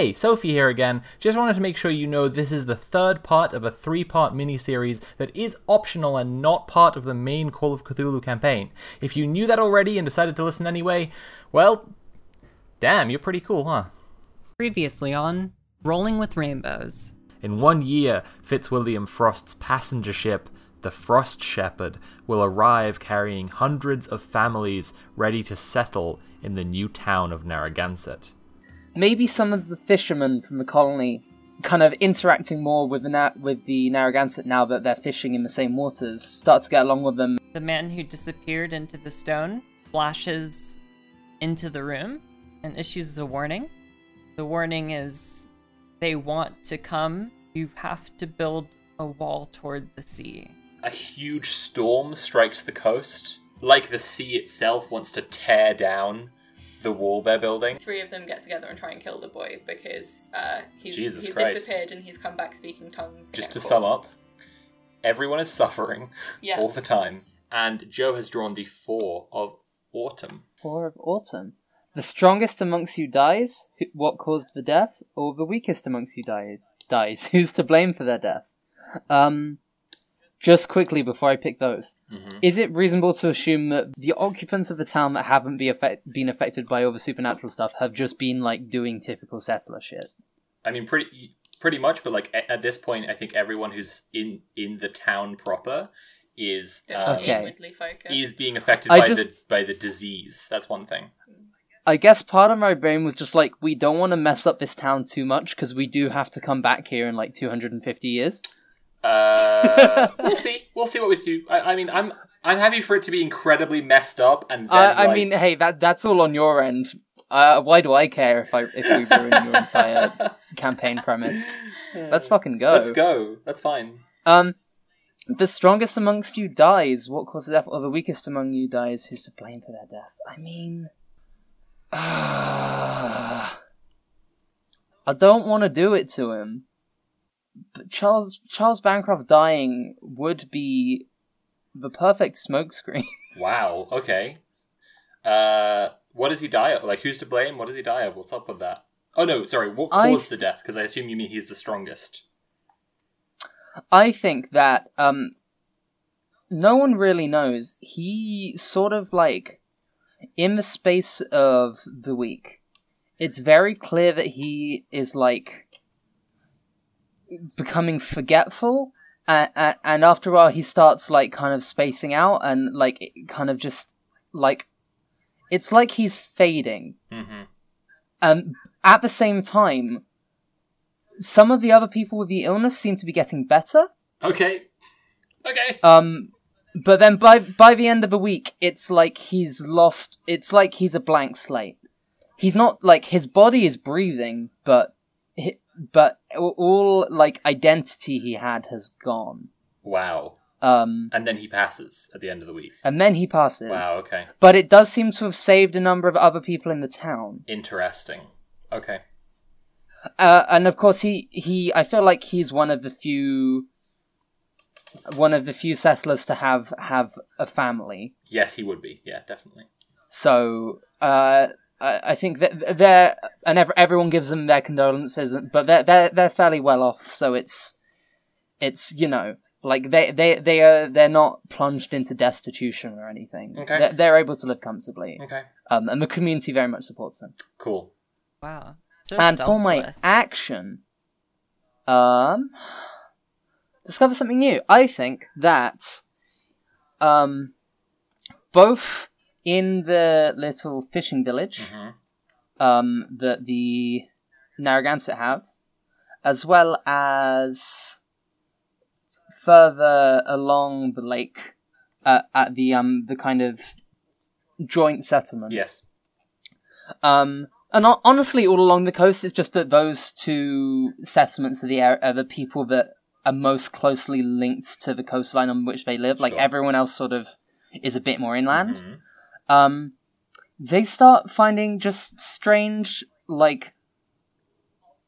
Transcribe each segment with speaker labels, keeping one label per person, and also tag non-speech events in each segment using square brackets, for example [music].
Speaker 1: Hey, Sophie here again. Just wanted to make sure you know this is the third part of a three part miniseries that is optional and not part of the main Call of Cthulhu campaign. If you knew that already and decided to listen anyway, well, damn, you're pretty cool, huh?
Speaker 2: Previously on Rolling with Rainbows.
Speaker 1: In one year, Fitzwilliam Frost's passenger ship, the Frost Shepherd, will arrive carrying hundreds of families ready to settle in the new town of Narragansett.
Speaker 3: Maybe some of the fishermen from the colony kind of interacting more with the Na- with the Narragansett now that they're fishing in the same waters start to get along with them.
Speaker 2: The man who disappeared into the stone flashes into the room and issues a warning. The warning is they want to come. You have to build a wall toward the sea.
Speaker 4: A huge storm strikes the coast, like the sea itself wants to tear down the wall they're building.
Speaker 5: Three of them get together and try and kill the boy because uh, he's,
Speaker 4: Jesus
Speaker 5: he's
Speaker 4: Christ.
Speaker 5: disappeared and he's come back speaking tongues.
Speaker 4: Just to
Speaker 5: again.
Speaker 4: sum up, everyone is suffering
Speaker 5: Yeah.
Speaker 4: all the time, and Joe has drawn the four of autumn.
Speaker 3: Four of autumn. The strongest amongst you dies. Who- What caused the death? Or the weakest amongst you died dies. [laughs] Who's to blame for their death? Um, just quickly before I pick those,
Speaker 4: Mhm.
Speaker 3: is it reasonable to assume that the occupants of the town that haven't be affect- been affected by all the supernatural stuff have just been like doing typical settler shit?
Speaker 4: I mean, pretty pretty much, but like a- at this point, I think everyone who's in in the town proper is um,
Speaker 3: Okay.
Speaker 5: inwardly focused.
Speaker 4: is being affected
Speaker 3: I
Speaker 4: by
Speaker 3: just-
Speaker 4: the by the disease. That's one thing.
Speaker 3: I guess part of my brain was just like, we don't want to mess up this town too much because we do have to come back here in like 250 years.
Speaker 4: Uh, [laughs] we'll see. We'll see what we do. I, I mean, I'm I'm happy for it to be incredibly messed up, and then,
Speaker 3: I, I
Speaker 4: like-
Speaker 3: mean, hey, that that's all on your end. Uh, why do I care if I if we ruin your entire [laughs] campaign premise? Let's fucking go.
Speaker 4: let's go. That's fine.
Speaker 3: Um, the strongest amongst you dies. What causes death? Or the weakest among you dies. Who's to blame for their death? I mean, [sighs] I don't want to do it to him, Charles Charles Bancroft dying would be the perfect smokescreen. [laughs]
Speaker 4: Wow. Okay. Uh, what does he die of? Like, who's to blame? What does he die of? What's up with that? Oh no, sorry. What caused the death? Because I assume you mean he's the strongest.
Speaker 3: I think that um, no one really knows. He sort of like in the space of the week. It's very clear that he is like becoming forgetful, and, and after a while he starts like kind of spacing out and like kind of just like it's like he's fading.
Speaker 4: Mm-hmm.
Speaker 3: Um, at the same time, some of the other people with the illness seem to be getting better.
Speaker 4: Okay. Okay.
Speaker 3: Um, but then by by the end of the week, it's like he's lost. It's like he's a blank slate. He's not like his body is breathing, but but all- like identity he had has gone.
Speaker 4: wow.
Speaker 3: Um,
Speaker 4: And then he passes at the end of the week.
Speaker 3: and then he passes.
Speaker 4: Wow. Okay.
Speaker 3: But it does seem to have saved a number of other people in the town.
Speaker 4: Interesting. Okay.
Speaker 3: Uh, and of course, he he. I feel like he's one of the few. One of the few settlers to have have a family.
Speaker 4: Yes, he would be. Yeah, definitely.
Speaker 3: So uh, I, I think that they're and everyone gives them their condolences, but they're they're they're fairly well off. So it's it's you know like they they they are they're not plunged into destitution or anything.
Speaker 4: Okay.
Speaker 3: They're, they're able to live comfortably,
Speaker 4: Okay.
Speaker 3: um, and the community very much supports them.
Speaker 4: Cool.
Speaker 2: Wow. So
Speaker 3: and for my action, um, discover something new. I think that, um, both in the little fishing village,
Speaker 4: hmm
Speaker 3: um, that the Narragansett have, as well as further along the lake, uh, at the um the kind of joint settlement.
Speaker 4: Yes.
Speaker 3: Um, and ho- honestly, all along the coast, it's just that those two settlements are the are, are the people that are most closely linked to the coastline on which they live. Like
Speaker 4: Sure.
Speaker 3: everyone else, sort of, is a bit more inland.
Speaker 4: Mhm.
Speaker 3: Um, they start finding just strange, like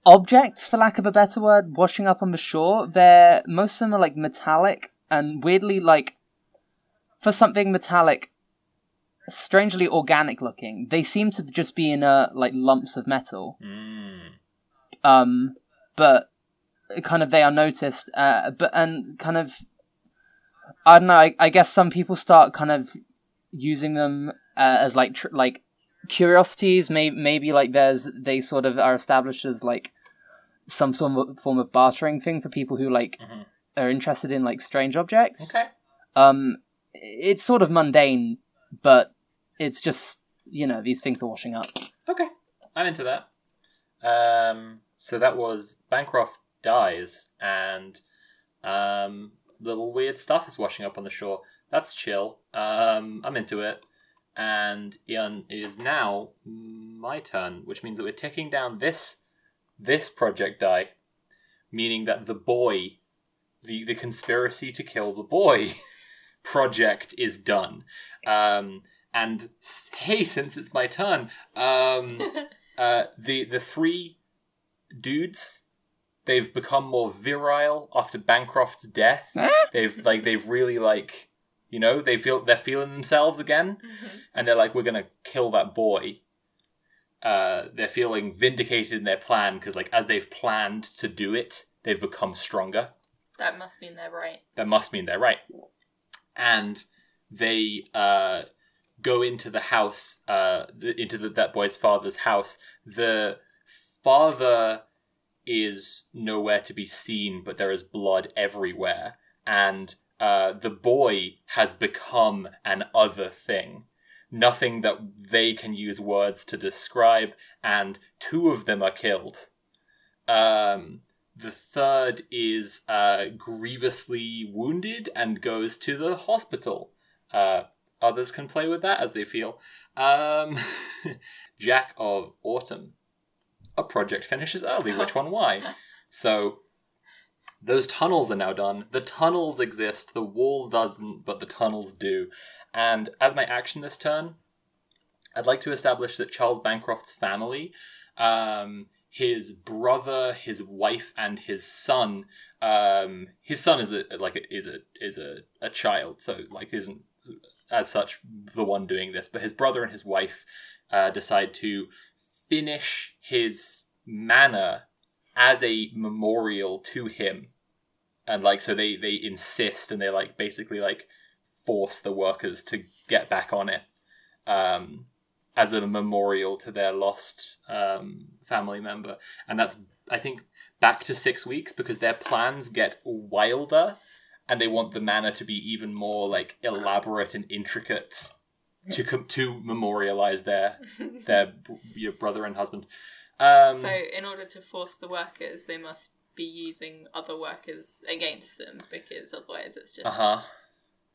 Speaker 3: objects, for lack of a better word, washing up on the shore. They're most of them are like metallic and weirdly like for something metallic, strangely organic looking. They seem to just be in uh, like lumps of metal.
Speaker 4: Mm.
Speaker 3: um, but kind of they are noticed. Uh, but and kind of I don't know. I, I guess some people start kind of using them uh, as like tr- like curiosities. Maybe maybe like there's they sort of are established as like some sort of form of bartering thing for people who like
Speaker 4: Mhm.
Speaker 3: are interested in like strange objects.
Speaker 4: Okay.
Speaker 3: Um, it's sort of mundane, but it's just you know these things are washing up.
Speaker 4: Okay. I'm into that. Um, so that was Bancroft dies and um, little weird stuff is washing up on the shore. That's chill. Um, I'm into it. And Ian, it is now my turn, which means that we're ticking down this this project die, meaning that the boy, the the conspiracy to kill the boy [laughs] project is done. Um, and hey, since it's my turn, um, [laughs] uh, the the three dudes they've become more virile after Bancroft's death. they've like they've really like you know they feel they're feeling themselves again, and they're like we're gonna kill that boy. Uh, they're feeling vindicated in their plan because like as they've planned to do it, they've become stronger
Speaker 5: That must mean they're right.
Speaker 4: that must mean they're right. And they uh, go into the house, uh, the, into the, that boy's father's house. The father is nowhere to be seen, but there is blood everywhere. And uh, the boy has become an other thing. Nothing that they can use words to describe, and two of them are killed. Um, the third is uh, grievously wounded and goes to the hospital. Uh, others can play with that as they feel. Um, [laughs] Jack of Autumn. A project finishes early. [laughs] Which one? Why? So those tunnels are now done. The tunnels exist. The wall doesn't, but the tunnels do. And as my action this turn, I'd like to establish that Charles Bancroft's family, um, his brother, his wife, and his son. Um, his son is a like a, is a is a, a child, so like isn't as such the one doing this. But his brother and his wife uh, decide to finish his manor as a memorial to him. And like so they they insist and they like basically like force the workers to get back on it um as a memorial to their lost um family member. And that's i think back to six weeks because their plans get wilder and they want the manor to be even more like elaborate and intricate to com- to memorialize their [laughs] their your brother and husband um
Speaker 5: So, in order to force the workers, they must be using other workers against them because otherwise it's just
Speaker 4: uh-huh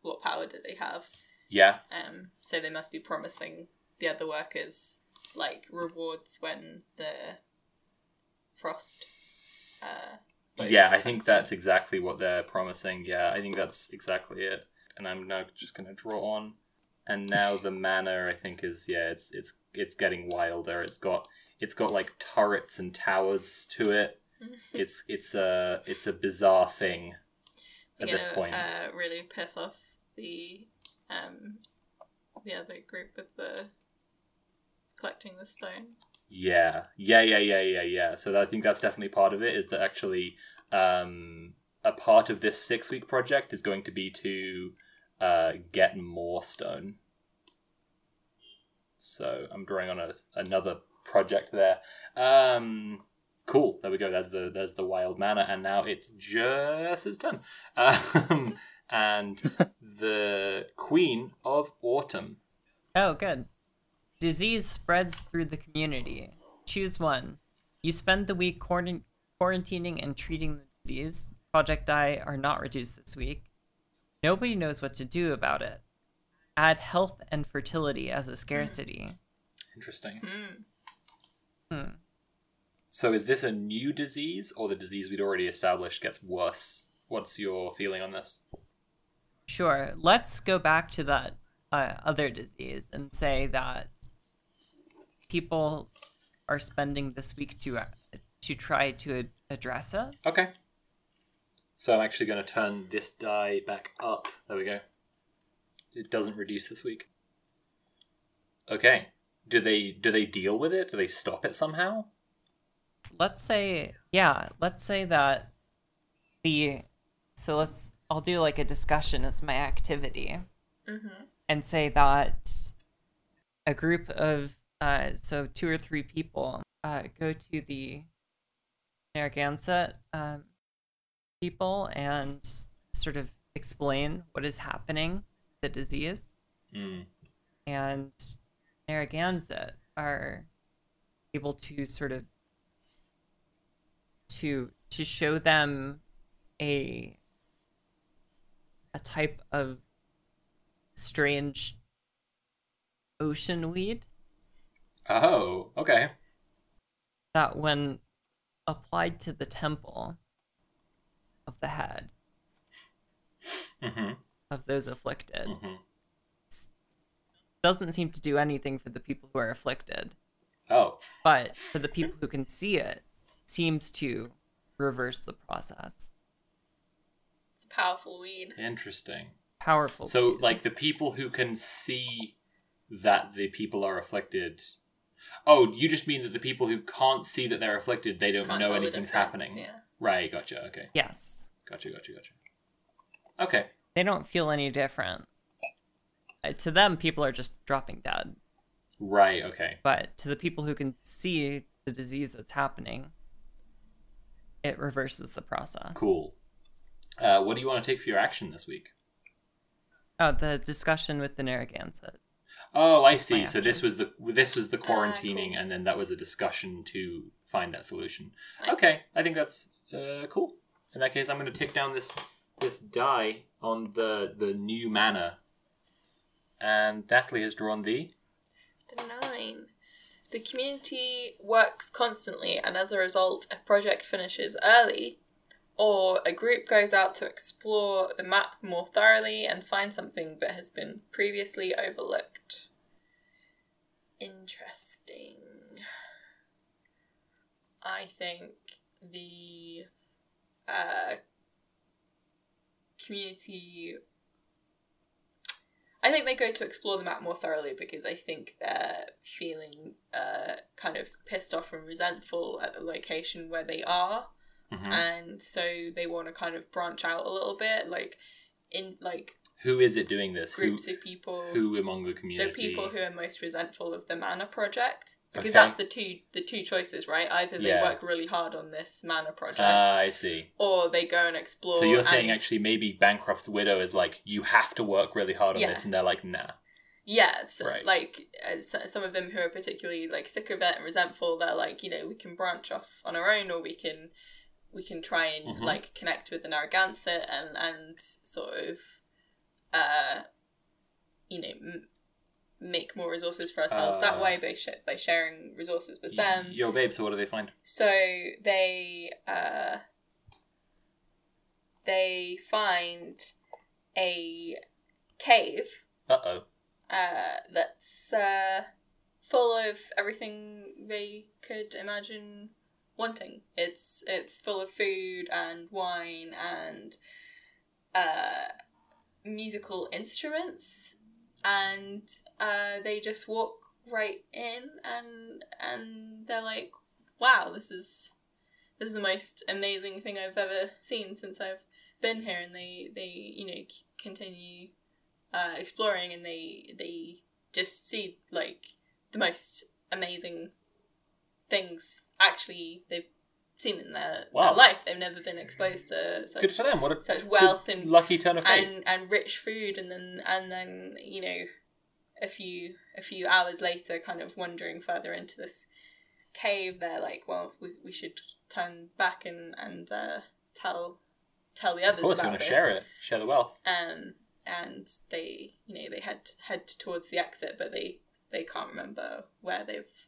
Speaker 5: what power do they have?
Speaker 4: yeah
Speaker 5: Um, so they must be promising the other workers like rewards when the frost. Uh,
Speaker 4: Yeah, I think
Speaker 5: comes in.
Speaker 4: that's exactly what they're promising. Yeah, I think that's exactly it. And I'm now just gonna draw on. And now the manor, I think, is yeah, it's it's it's getting wilder. It's got it's got like turrets and towers to it. [laughs] It's it's a it's a bizarre thing at
Speaker 5: You're
Speaker 4: this
Speaker 5: gonna,
Speaker 4: point.
Speaker 5: Uh, really piss off the um the other group with the collecting the stone.
Speaker 4: Yeah, yeah, yeah, yeah, yeah, yeah. So I think that's definitely part of it. Is that actually um, a part of this six week project is going to be to uh, get more stone. So I'm drawing on a, another project there. Um, cool. There we go. There's the there's the wild manor, and now it's Jess's turn. Um, [laughs] and [laughs] the Queen of Autumn.
Speaker 2: Oh, good. Disease spreads through the community. Choose one. You spend the week quarant- quarantining and treating the disease. Project I are not reduced this week. Nobody knows what to do about it. Add health and fertility as a scarcity.
Speaker 4: Interesting.
Speaker 5: Hmm.
Speaker 2: Hmm.
Speaker 4: So is this a new disease or the disease we'd already established gets worse? What's your feeling on this?
Speaker 2: Sure. Let's go back to that uh, other disease and say that people are spending this week to uh, to try to ad- address it.
Speaker 4: Okay. So I'm actually going to turn this die back up. There we go. It doesn't reduce this week. Okay. Do they do they deal with it? Do they stop it somehow?
Speaker 2: let's say yeah let's say that the so let's i'll do like a discussion as my activity
Speaker 5: Mm-hmm.
Speaker 2: and say that a group of uh so two or three people uh go to the Narragansett um people and sort of explain what is happening the disease
Speaker 4: Mm.
Speaker 2: and Narragansett are able to sort of to to show them a a type of strange ocean weed
Speaker 4: Oh, okay.
Speaker 2: that when applied to the temple of the head
Speaker 4: Mm-hmm.
Speaker 2: of those afflicted
Speaker 4: Mm-hmm.
Speaker 2: Doesn't seem to do anything for the people who are afflicted
Speaker 4: Oh,
Speaker 2: but for the people who can see it seems to reverse the process
Speaker 5: It's a powerful weed.
Speaker 4: interesting.
Speaker 2: powerful
Speaker 4: So,
Speaker 2: too.
Speaker 4: like the people who can see that the people are afflicted. Oh, you just mean that the people who can't see that they're afflicted, they don't
Speaker 5: Can't
Speaker 4: know anything's happening.
Speaker 5: Yeah.
Speaker 4: Right, gotcha. Okay,
Speaker 2: yes
Speaker 4: gotcha, gotcha, gotcha. Okay,
Speaker 2: they don't feel any different to them people are just dropping dead
Speaker 4: right, okay.
Speaker 2: but to the people who can see the disease that's happening it reverses the process
Speaker 4: Cool. Uh, what do you want to take for your action this week?
Speaker 2: oh the discussion with the Narragansett
Speaker 4: Oh, I see. So this was the this was the
Speaker 5: Ah,
Speaker 4: quarantining,
Speaker 5: cool.
Speaker 4: and then that was a discussion to find that solution.
Speaker 5: Nice.
Speaker 4: Okay, I think that's uh, cool. In that case, I'm going to take down this this die on the the new manor, and Natalie has drawn the.
Speaker 5: The nine. The community works constantly, and as a result, a project finishes early, or a group goes out to explore the map more thoroughly and find something that has been previously overlooked. Interesting. I think the uh, community I think they go to explore the map more thoroughly because I think they're feeling uh, kind of pissed off and resentful at the location where they are,
Speaker 4: Mhm.
Speaker 5: and so they want to kind of branch out a little bit, like in like
Speaker 4: Who is it doing this? Who
Speaker 5: groups of people.
Speaker 4: who among the community?
Speaker 5: the people who are most resentful of the manor project because
Speaker 4: Okay.
Speaker 5: that's the two the two choices right either they
Speaker 4: Yeah.
Speaker 5: work really hard on this manor project
Speaker 4: Ah, I see.
Speaker 5: or they go and explore
Speaker 4: So you're saying actually maybe Bancroft's widow is like you have to work really hard on
Speaker 5: Yeah.
Speaker 4: this, and they're like nah.
Speaker 5: Yeah, it's
Speaker 4: Right.
Speaker 5: like uh, so- some of them who are particularly like sick of it and resentful, they're like, you know, we can branch off on our own, or we can we can try and
Speaker 4: Mhm.
Speaker 5: like connect with the Narragansett and and sort of, uh, you know, m- make more resources for ourselves that
Speaker 4: Uh,
Speaker 5: way by sh- by sharing resources with
Speaker 4: Y-
Speaker 5: them.
Speaker 4: Yo, babe. So what do they find?
Speaker 5: So they uh, they find a cave
Speaker 4: Uh oh.
Speaker 5: uh, that's uh, full of everything they could imagine wanting. It's it's full of food and wine and uh, musical instruments, and uh, they just walk right in and and they're like, "Wow, this is this is the most amazing thing I've ever seen since I've been here." And they they you know continue uh, exploring and they they just see like the most amazing things actually they've seen in their,
Speaker 4: Wow.
Speaker 5: their life. They've never been exposed to such
Speaker 4: Good for them. What a
Speaker 5: such wealth and-
Speaker 4: lucky turn of fate.
Speaker 5: and and rich food and then and then you know a few a few hours later kind of wandering further into this cave they're like well we, we should turn back and and uh, tell tell the others
Speaker 4: of course, you want to share it, share the wealth.
Speaker 5: um, and they you know they head head towards the exit, but they they can't remember where they've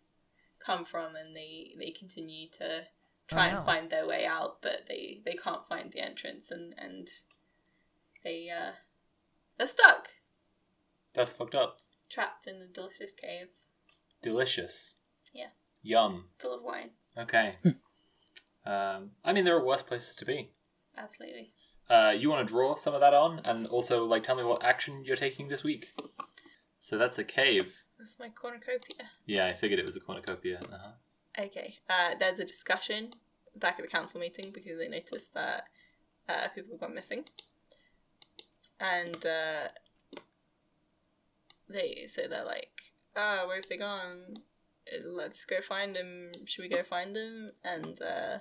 Speaker 5: come from, and they they continue to try
Speaker 2: Oh, no.
Speaker 5: and find their way out, but they they can't find the entrance, and and they uh they're stuck,
Speaker 4: That's fucked up.
Speaker 5: trapped in a delicious cave
Speaker 4: Delicious.
Speaker 5: Yeah.
Speaker 4: Yum.
Speaker 5: full of wine.
Speaker 4: Okay. um, I mean, there are worse places to be.
Speaker 5: Absolutely.
Speaker 4: Uh, you want to draw some of that on, and also like tell me what action you're taking this week. So that's a cave.
Speaker 5: That's my cornucopia.
Speaker 4: Yeah, I figured it was a cornucopia. Uh-huh.
Speaker 5: Okay. Uh, there's a discussion back at the council meeting because they noticed that uh, people have gone missing, and uh, they so they're like, "Ah, where have they gone? Let's go find them. Should we go find them?" And uh,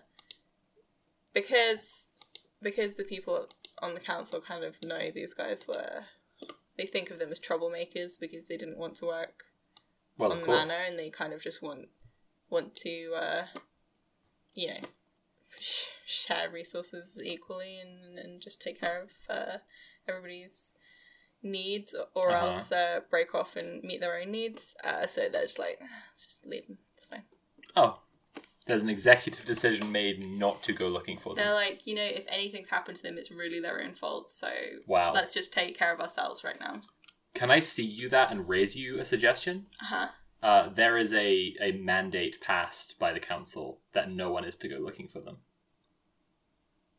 Speaker 5: because because the people on the council kind of know these guys were, they think of them as troublemakers because they didn't want to work
Speaker 4: Well,
Speaker 5: on the manor, and they kind of just want want to, uh, you know, sh- share resources equally and, and just take care of uh, everybody's needs, or
Speaker 4: Uh-huh.
Speaker 5: else uh, break off and meet their own needs. Uh, so they're just like, just leave them. It's fine.
Speaker 4: Oh, there's an executive decision made not to go looking for them.
Speaker 5: They're like, you know, if anything's happened to them, it's really their own fault. So
Speaker 4: Wow.
Speaker 5: let's just take care of ourselves right now.
Speaker 4: Can I see you that and raise you a suggestion?
Speaker 5: Uh huh.
Speaker 4: Uh, there is a, a mandate passed by the council that no one is to go looking for them.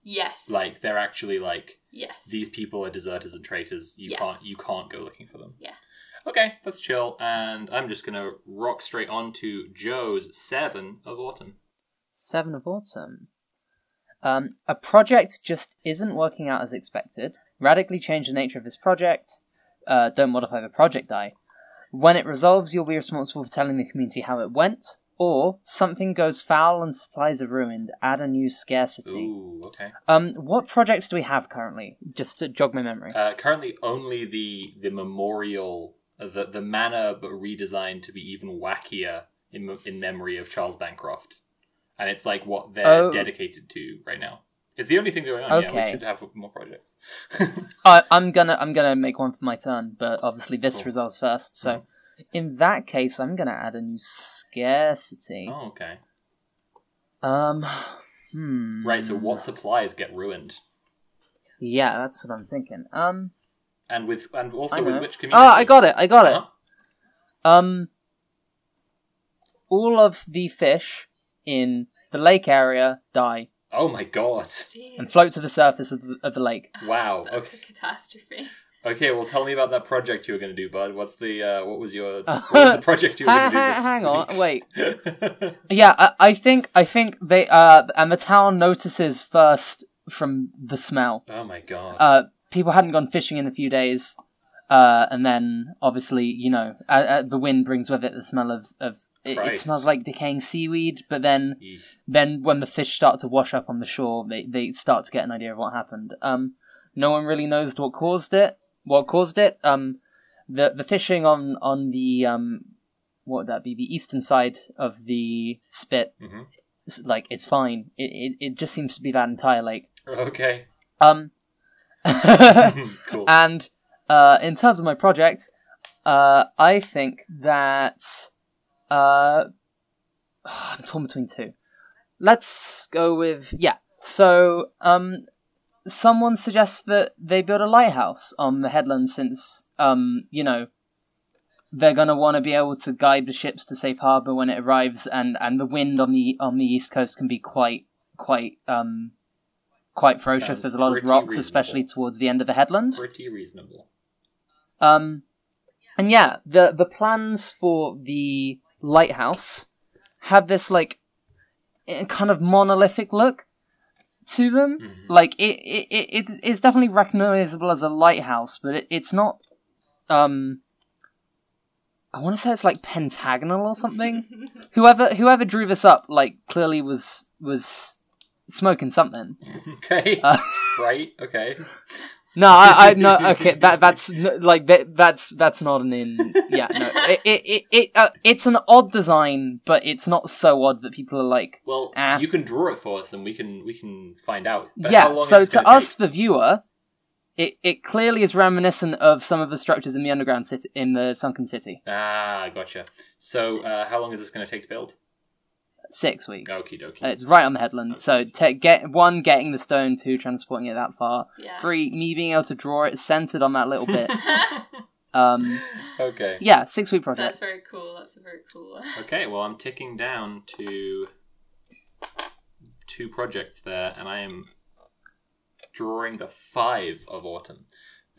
Speaker 5: Yes.
Speaker 4: Like they're actually like
Speaker 5: yes.
Speaker 4: these people are deserters and traitors. You
Speaker 5: Yes.
Speaker 4: can't you can't go looking for them.
Speaker 5: Yeah.
Speaker 4: Okay, that's chill. And I'm just gonna rock straight on to Joe's seven of autumn.
Speaker 3: Seven of Autumn. Um, a project just isn't working out as expected. Radically change the nature of this project. Uh, don't modify the project die. When it resolves, you'll be responsible for telling the community how it went. Or something goes foul and supplies are ruined. Add a new scarcity.
Speaker 4: Ooh, okay.
Speaker 3: Um, what projects do we have currently? Just to jog my memory.
Speaker 4: Uh, currently, only the the memorial, the the manor, but redesigned to be even wackier in in memory of Charles Bancroft, and it's like what they're
Speaker 3: Oh.
Speaker 4: dedicated to right now. It's the only thing going on. Yeah, we
Speaker 3: Okay.
Speaker 4: should have more projects. [laughs]
Speaker 3: I, I'm gonna I'm gonna make one for my turn, but obviously this
Speaker 4: Cool.
Speaker 3: resolves first. So, in that case, I'm gonna add a new scarcity.
Speaker 4: oh, okay.
Speaker 3: Um, hmm.
Speaker 4: Right. So, what supplies get ruined,
Speaker 3: Yeah, that's what I'm thinking. Um,
Speaker 4: and with and also with which community?
Speaker 3: Oh, I got it. I got it.
Speaker 4: Huh?
Speaker 3: Um, all of the fish in the lake area die
Speaker 4: Oh my god!
Speaker 3: and float to the surface of the, of the lake.
Speaker 4: Wow.
Speaker 5: That's
Speaker 4: Okay.
Speaker 5: a catastrophe.
Speaker 4: Okay. Well, tell me about that project you were going to do, bud. What's the uh, what was your [laughs] what was the project you were going to do this
Speaker 3: hang on, wait. [laughs] Yeah, I, I think I think they uh and the town notices first from the smell.
Speaker 4: oh my god.
Speaker 3: Uh, people hadn't gone fishing in a few days, uh, and then obviously you know uh, uh, the wind brings with it the smell of of it, it smells like decaying seaweed. But then
Speaker 4: Eesh.
Speaker 3: then when the fish start to wash up on the shore, they they start to get an idea of what happened. Um, no one really knows what caused it. What caused it? Um, the the fishing on on the um, what would that be? The eastern side of the spit.
Speaker 4: Mhm.
Speaker 3: it's like it's fine. It, it it just seems to be that entire lake.
Speaker 4: Okay.
Speaker 3: Um, [laughs] [laughs]
Speaker 4: cool.
Speaker 3: and uh, in terms of my project, uh, I think that uh, [sighs] I'm torn between two. Let's go with yeah. So um, someone suggests that they build a lighthouse on the headland since um, you know they're gonna want to be able to guide the ships to safe harbor when it arrives, and and the wind on the on the east coast can be quite quite um quite ferocious.
Speaker 4: Sounds
Speaker 3: There's a lot of rocks,
Speaker 4: reasonable.
Speaker 3: especially towards the end of the headland.
Speaker 4: Pretty reasonable.
Speaker 3: Um, and yeah, the the plans for the lighthouse have this like kind of monolithic look to them.
Speaker 4: Mhm.
Speaker 3: Like it, it, it it's, it's definitely recognizable as a lighthouse, but it, it's not. Um, I want to say it's like pentagonal or something. [laughs] whoever whoever drew this up like clearly was was smoking something. [laughs]
Speaker 4: Okay.
Speaker 3: Uh, [laughs]
Speaker 4: right. Okay.
Speaker 3: No, I, I [laughs] no. Okay, that that's like that, that's that's not an in. Yeah, no. [laughs] It it it, it uh, it's an odd design, but it's not so odd that people are like,
Speaker 4: Well,
Speaker 3: Ah.
Speaker 4: you can draw it for us, and we can we can find out. But
Speaker 3: yeah.
Speaker 4: how long
Speaker 3: So to us,
Speaker 4: take?
Speaker 3: the viewer, it it clearly is reminiscent of some of the structures in the underground city in the sunken city.
Speaker 4: Ah, gotcha. So, uh, how long is this going to take to build?
Speaker 3: Six weeks.
Speaker 4: Okie dokie.
Speaker 3: Uh, It's right on the headland. So ta get one, getting the stone, two, transporting it that far.
Speaker 5: Yeah.
Speaker 3: Three, me being able to draw it centered on that little bit. [laughs] Um,
Speaker 4: okay.
Speaker 3: yeah, six week project.
Speaker 5: That's very cool. That's a very cool. [laughs]
Speaker 4: Okay. Well, I'm ticking down to two projects there, and I am drawing the five of autumn.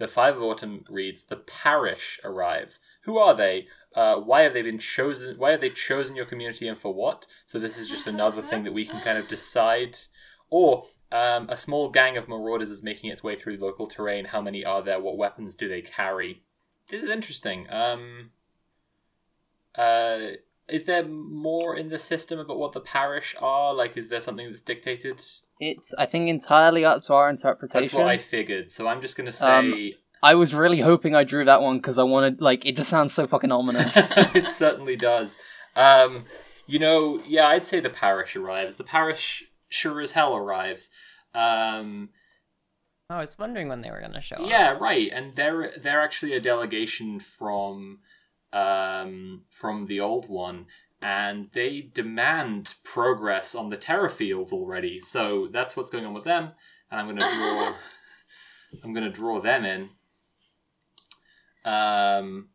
Speaker 4: The Five of Autumn reads, The parish arrives. Who are they? Uh, why have they been chosen? Why have they chosen your community and for what? So this is just another thing that we can kind of decide. Or um, a small gang of marauders is making its way through local terrain. How many are there? What weapons do they carry? This is interesting. Um, uh, is there more in the system about what the parish are? Like, is there something that's dictated?
Speaker 3: It's, I think, entirely up to our interpretation.
Speaker 4: That's what I figured. So I'm just gonna say
Speaker 3: Um, I was really hoping I drew that one because I wanted, like, it just sounds so fucking ominous. [laughs]
Speaker 4: it certainly does. Um, you know, yeah, I'd say the parish arrives. The parish sure as hell arrives. Um,
Speaker 2: I was wondering when they were going to show up.
Speaker 4: yeah, right. And they're they're actually a delegation from um, from the old one, and they demand progress on the terra fields already. So that's what's going on with them. And I'm gonna draw. [laughs] I'm gonna draw them in. Um.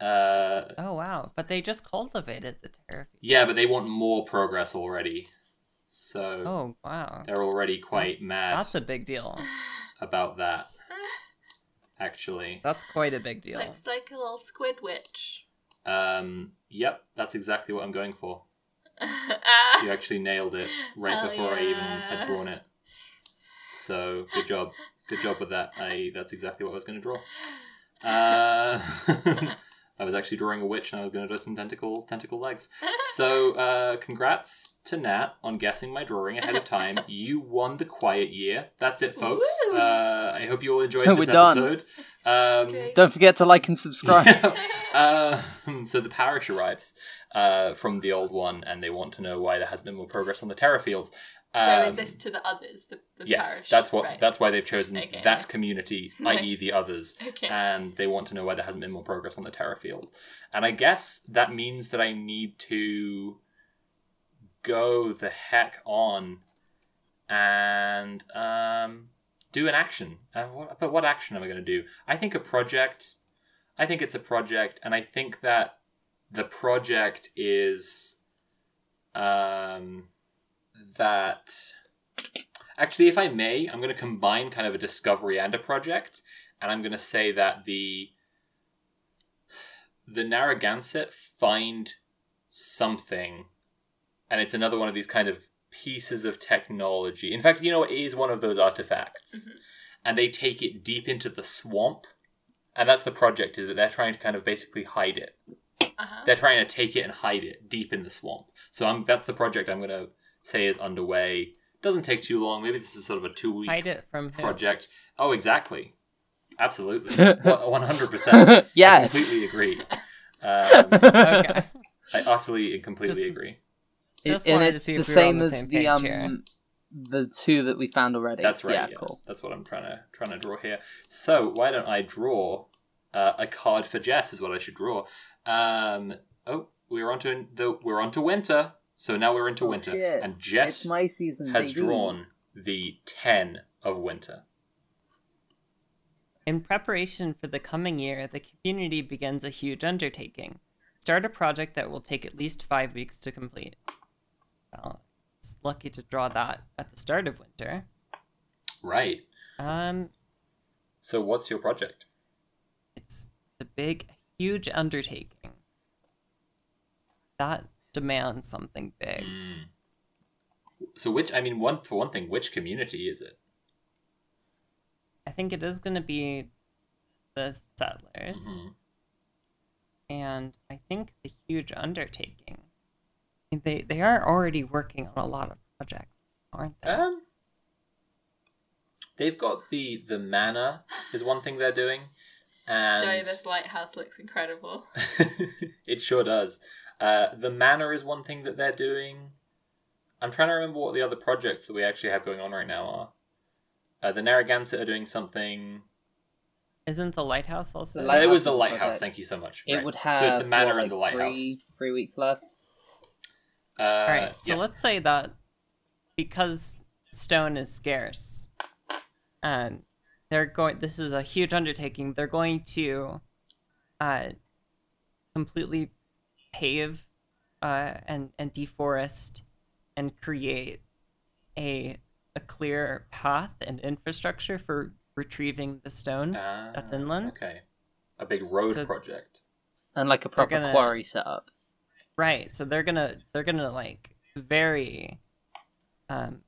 Speaker 4: Uh.
Speaker 2: Oh wow! But they just cultivated the terror.
Speaker 4: Yeah, but they want more progress already. So
Speaker 2: Oh wow!
Speaker 4: they're already quite mad
Speaker 2: That's a big deal. [laughs]
Speaker 4: about that. Actually,
Speaker 2: That's quite a big deal.
Speaker 5: Looks like a little squid witch.
Speaker 4: Um, yep, that's exactly what I'm going for.
Speaker 5: Ah. [laughs]
Speaker 4: You actually nailed it right
Speaker 5: Hell
Speaker 4: before I even had drawn it. So good job, good job with that. I that's exactly what I was going to draw. Uh, [laughs] I was actually drawing a witch, and I was going to draw some tentacle tentacle legs. So uh, congrats to Nat on guessing my drawing ahead of time. You won the quiet year. That's it, folks. Uh, I hope you all enjoyed [laughs]
Speaker 3: We're
Speaker 4: this
Speaker 3: done.
Speaker 4: episode. Um,
Speaker 5: Great.
Speaker 3: Don't forget to like and subscribe.
Speaker 4: Uh, [laughs] so the parish arrives uh, from the old one, and they want to know why there hasn't been more progress on the terra fields.
Speaker 5: so
Speaker 4: Um,
Speaker 5: is this to the others? The, the
Speaker 4: yes,
Speaker 5: parish?
Speaker 4: that's what.
Speaker 5: Right.
Speaker 4: That's why they've chosen
Speaker 5: Okay,
Speaker 4: that
Speaker 5: nice.
Speaker 4: community, [laughs] i.e., the others,
Speaker 5: Okay.
Speaker 4: and they want to know why there hasn't been more progress on the terra field. And I guess that means that I need to go the heck on and um, do an action. Uh, what, but what action am I going to do? I think a project. I think it's a project, and I think that the project is um, that. Actually, if I may, I'm going to combine kind of a discovery and a project, and I'm going to say that the the Narragansett find something, and it's another one of these kind of pieces of technology. In fact, you know, it is one of those artifacts, and they take it deep into the swamp, and that's the project. Is that they're trying to kind of basically hide it.
Speaker 5: Uh-huh.
Speaker 4: They're trying to take it and hide it deep in the swamp. So I'm that's the project I'm going to say is underway. Doesn't take too long. Maybe this is sort of a two week
Speaker 2: Hide it from who?
Speaker 4: project. Oh, exactly. Absolutely. [laughs] One hundred percent.
Speaker 3: Yes.
Speaker 4: completely agree. Um, [laughs]
Speaker 2: Okay.
Speaker 4: I utterly and completely
Speaker 2: Just-
Speaker 4: agree.
Speaker 2: Just
Speaker 3: and
Speaker 2: wanted to
Speaker 3: it's
Speaker 2: see
Speaker 3: the
Speaker 2: if we were on
Speaker 3: same
Speaker 2: the
Speaker 3: as
Speaker 2: same
Speaker 3: the
Speaker 2: page
Speaker 3: um
Speaker 2: here.
Speaker 3: the two that we found already.
Speaker 4: That's right.
Speaker 3: Yeah,
Speaker 4: Yeah,
Speaker 3: cool.
Speaker 4: That's what I'm trying to trying to draw here. So why don't I draw uh, a card for Jess? Is what I should draw. Um, oh, we're onto the we're onto winter. So now we're into
Speaker 3: Oh,
Speaker 4: winter,
Speaker 3: shit.
Speaker 4: and Jess
Speaker 3: my season.
Speaker 4: has
Speaker 3: baby.
Speaker 4: drawn the ten of winter.
Speaker 2: In preparation for the coming year, the community begins a huge undertaking. Start a project that will take at least five weeks to complete. Well, it's lucky to draw that at the start of winter.
Speaker 4: Right.
Speaker 2: Um,
Speaker 4: So what's your project?
Speaker 2: A big, huge undertaking. That demands something big.
Speaker 4: Mm. So which I mean, one for one thing, which community is it?
Speaker 2: I think it is going to be the settlers,
Speaker 4: Mhm.
Speaker 2: and I think the huge undertaking. They they are already working on a lot of projects, aren't they?
Speaker 4: Um, they've got the the manor is one thing they're doing, and
Speaker 5: Joey, this lighthouse looks incredible. [laughs]
Speaker 4: it sure does. Uh, the manor is one thing that they're doing. I'm trying to remember what the other projects that we actually have going on right now are. Uh, the Narragansett are doing something.
Speaker 2: Isn't the lighthouse also?
Speaker 3: The
Speaker 4: Uh, it was the lighthouse.
Speaker 3: project.
Speaker 4: Thank you so much.
Speaker 3: It
Speaker 4: Right.
Speaker 3: would have
Speaker 4: so it's the manor
Speaker 3: what,
Speaker 4: and the
Speaker 3: like,
Speaker 4: lighthouse.
Speaker 3: Three, three weeks left.
Speaker 4: Uh,
Speaker 2: All right. So
Speaker 4: yeah.
Speaker 2: let's say that because stone is scarce, and they're going. This is a huge undertaking. They're going to, uh, completely pave, uh, and and deforest, and create a a clear path and infrastructure for retrieving the stone that's
Speaker 4: Ah,
Speaker 2: inland.
Speaker 4: Okay. A big road
Speaker 2: So-
Speaker 4: project.
Speaker 3: And like a proper
Speaker 2: gonna-
Speaker 3: quarry setup.
Speaker 2: Right. So they're gonna they're gonna like very, um,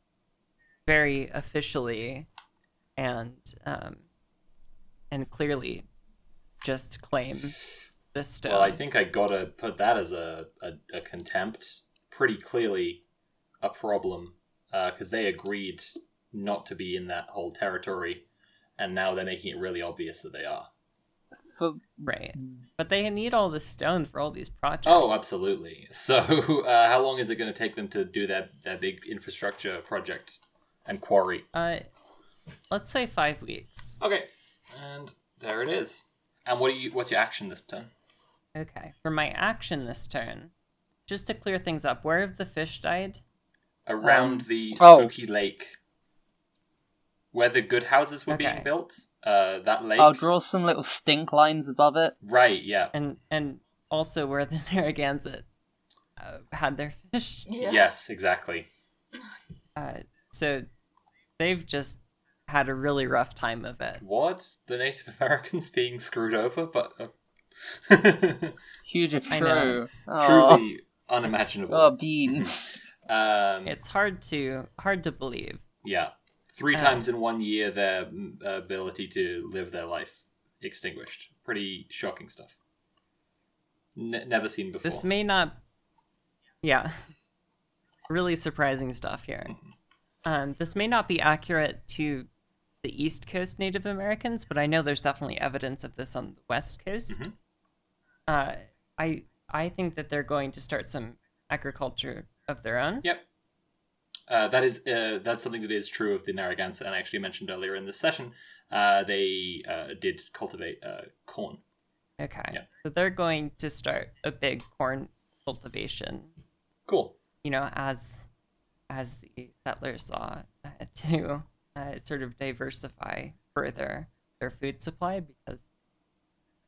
Speaker 2: very officially, and um, and clearly, just claim this stone.
Speaker 4: Well, I think I gotta put that as a, a, a contempt. Pretty clearly a problem. Because they agreed not to be in that whole territory. And now they're making it really obvious that they are.
Speaker 3: For
Speaker 2: right. But they need all the stone for all these projects.
Speaker 4: Oh, absolutely. [laughs] So, uh, how long is it going to take them to do that their big infrastructure project and quarry?
Speaker 2: Uh, let's say five weeks.
Speaker 4: Okay, and there it is. And what do you? What's your action this turn?
Speaker 2: Okay. For my action this turn, just to clear things up, where have the fish died?
Speaker 4: Around
Speaker 3: Um,
Speaker 4: the
Speaker 3: oh.
Speaker 4: spooky lake, where the good houses were being built. Uh, that lake.
Speaker 3: I'll draw some little stink lines above it.
Speaker 4: Right. Yeah.
Speaker 2: And and also where the [laughs] Narragansett uh, had their fish.
Speaker 5: Yeah.
Speaker 4: Yes. Exactly.
Speaker 2: Uh, so they've just had a really rough time of it.
Speaker 4: What? The Native [laughs] Americans being screwed over, but uh, [laughs]
Speaker 3: Huge if
Speaker 2: I
Speaker 3: true. Oh,
Speaker 4: truly unimaginable.
Speaker 3: oh, beans. [laughs]
Speaker 4: Um,
Speaker 2: It's hard to hard to believe.
Speaker 4: Yeah. Three
Speaker 2: Um,
Speaker 4: times in one year, their mm, ability to live their life extinguished. Pretty shocking stuff. N- never seen before.
Speaker 2: This may not. Yeah. really surprising stuff here. Um, this may not be accurate to the East Coast Native Americans, but I know there's definitely evidence of this on the West Coast.
Speaker 4: Mhm.
Speaker 2: Uh, I I think that they're going to start some agriculture of their own.
Speaker 4: Yep. Uh, that is uh, that's something that is true of the Narragansett, and I actually mentioned earlier in this session. Uh, they uh, did cultivate uh, corn.
Speaker 2: Okay.
Speaker 4: Yeah.
Speaker 2: So they're going to start a big corn cultivation,
Speaker 4: Cool.
Speaker 2: you know, as as the settlers saw to uh, sort of diversify further their food supply because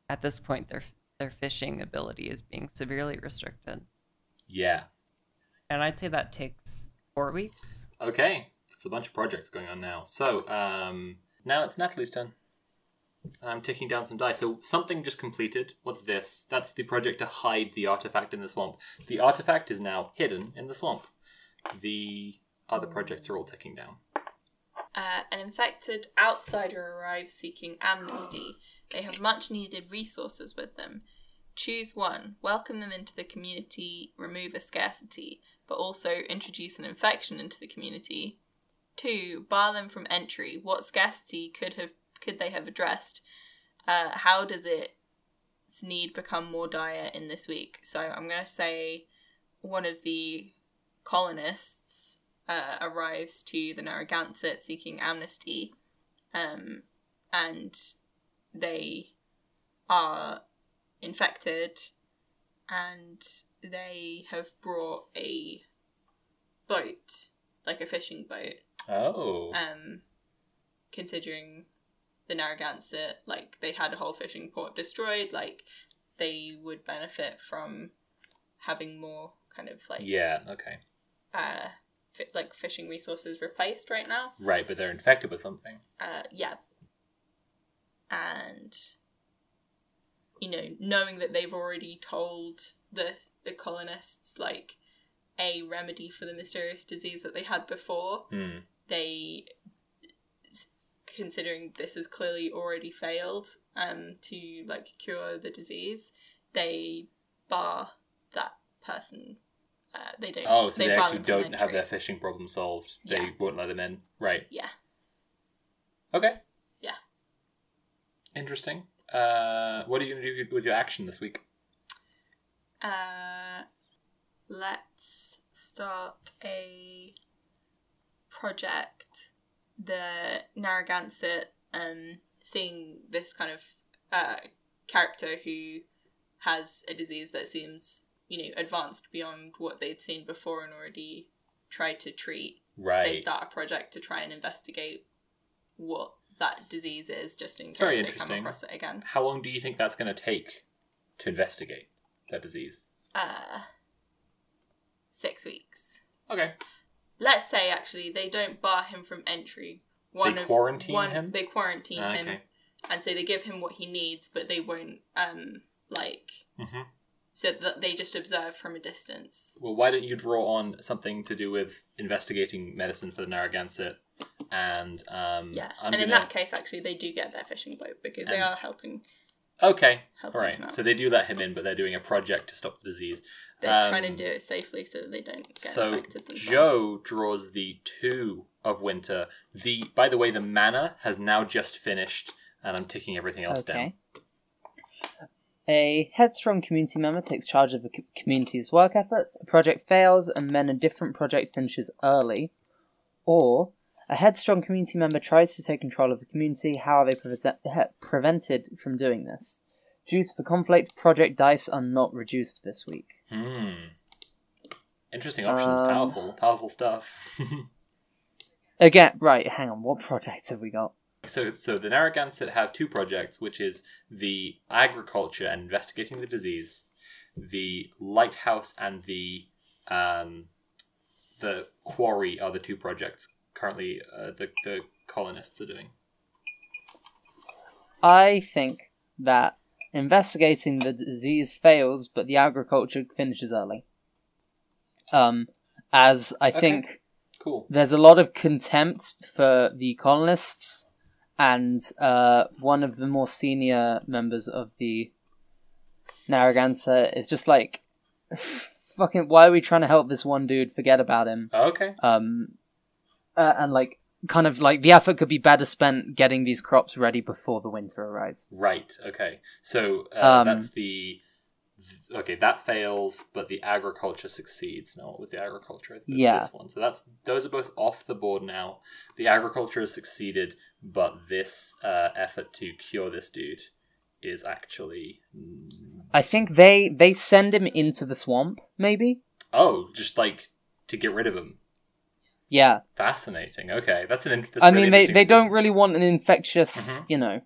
Speaker 2: at this point their their fishing ability is being severely restricted.
Speaker 4: Yeah.
Speaker 2: And I'd say that takes 4 weeks.
Speaker 4: Okay. It's a bunch of projects going on now. So um, now it's Natalie's turn. I'm taking down some dice. So something just completed. What's this? That's the project to hide the artifact in the swamp. The artifact is now hidden in the swamp. The other projects are all ticking down.
Speaker 5: Uh, an infected outsider arrives seeking amnesty. They have much needed resources with them. Choose one, welcome them into the community, remove a scarcity, but also introduce an infection into the community. Two, bar them from entry. What scarcity could have could they have addressed? Uh, how does its need become more dire in this week? So I'm gonna say one of the colonists uh, arrives to the Narragansett seeking amnesty, um, and they are infected, and they have brought a boat, like a fishing boat.
Speaker 4: Oh.
Speaker 5: Um, considering the Narragansett, like they had a whole fishing port destroyed, like they would benefit from having more kind of like
Speaker 4: yeah, okay.
Speaker 5: uh fi- like fishing resources replaced right now.
Speaker 4: Right, but they're infected with something.
Speaker 5: Uh yeah. And you know, knowing that they've already told the the colonists like a remedy for the mysterious disease that they had before,
Speaker 4: Hmm.
Speaker 5: they considering this has clearly already failed um to like cure the disease, they bar that person. Uh, they don't.
Speaker 4: Oh, so they,
Speaker 5: bar
Speaker 4: actually don't have their fishing problem solved. They
Speaker 5: Yeah.
Speaker 4: won't let them in. Right.
Speaker 5: Yeah.
Speaker 4: Okay.
Speaker 5: Yeah.
Speaker 4: Interesting. Uh, what are you going to do with your action this week?
Speaker 5: Uh, let's start a project. The Narragansett, um, seeing this kind of uh, character who has a disease that seems, you know, advanced beyond what they'd seen before and already tried to treat.
Speaker 4: Right they
Speaker 5: start a project to try and investigate what that disease is, just in case
Speaker 4: very
Speaker 5: they come across it again.
Speaker 4: How long do you think that's going to take to investigate that disease?
Speaker 5: Uh, six weeks.
Speaker 4: Okay.
Speaker 5: let's say actually they don't bar him from entry one
Speaker 4: They
Speaker 5: of
Speaker 4: quarantine
Speaker 5: one,
Speaker 4: him?
Speaker 5: They quarantine
Speaker 4: Ah,
Speaker 5: him,
Speaker 4: okay.
Speaker 5: and so they give him what he needs, but they won't um like
Speaker 4: hmm
Speaker 5: so that they just observe from a distance.
Speaker 4: Well, why don't you draw on something to do with investigating medicine for the Narragansett? And um,
Speaker 5: Yeah,
Speaker 4: I'm
Speaker 5: and in
Speaker 4: gonna-
Speaker 5: that case, actually, they do get their fishing boat because they are helping.
Speaker 4: okay,
Speaker 5: helping
Speaker 4: all right. So they do let him in, but they're doing a project to stop the disease.
Speaker 5: They're trying to
Speaker 4: Um,
Speaker 5: do it safely so that they don't get
Speaker 4: so
Speaker 5: infected themselves.
Speaker 4: Joe draws the two of winter. The by the way, the manor has now just finished, and I'm ticking everything else down.
Speaker 3: A headstrong community member takes charge of the community's work efforts, a project fails, and then a different project finishes early. Or, a headstrong community member tries to take control of the community, how are they he- prevented from doing this? Due to the conflict, project dice are not reduced this week.
Speaker 4: Hmm. Interesting options.
Speaker 3: Um,
Speaker 4: powerful, powerful stuff. [laughs]
Speaker 3: Again, right, hang on, what projects have we got?
Speaker 4: So, so the Narragansett have two projects, which is the agriculture and investigating the disease, the lighthouse and the um, the quarry are the two projects currently uh, the the colonists are doing.
Speaker 3: I think that investigating the disease fails, but the agriculture finishes early. Um, as I
Speaker 4: Okay.
Speaker 3: think
Speaker 4: Cool.
Speaker 3: there's a lot of contempt for the colonists, and uh, one of the more senior members of the Narragansett is just like, [laughs] fucking, why are we trying to help this one dude? Forget about him.
Speaker 4: Okay.
Speaker 3: Um, uh, and like, kind of like the effort could be better spent getting these crops ready before the winter arrives.
Speaker 4: Right. Okay. So uh,
Speaker 3: Um,
Speaker 4: that's the okay. That fails, but the agriculture succeeds. No, with the agriculture, I think it was
Speaker 3: Yeah.
Speaker 4: this one. So that's those are both off the board now. The agriculture has succeeded, but this uh, effort to cure this dude is actually
Speaker 3: I think they they send him into the swamp, maybe.
Speaker 4: oh, just like to get rid of him.
Speaker 3: Yeah,
Speaker 4: Fascinating. Okay, that's an. That's
Speaker 3: I
Speaker 4: really
Speaker 3: mean they they don't really want an infectious,
Speaker 4: Mhm.
Speaker 3: you know.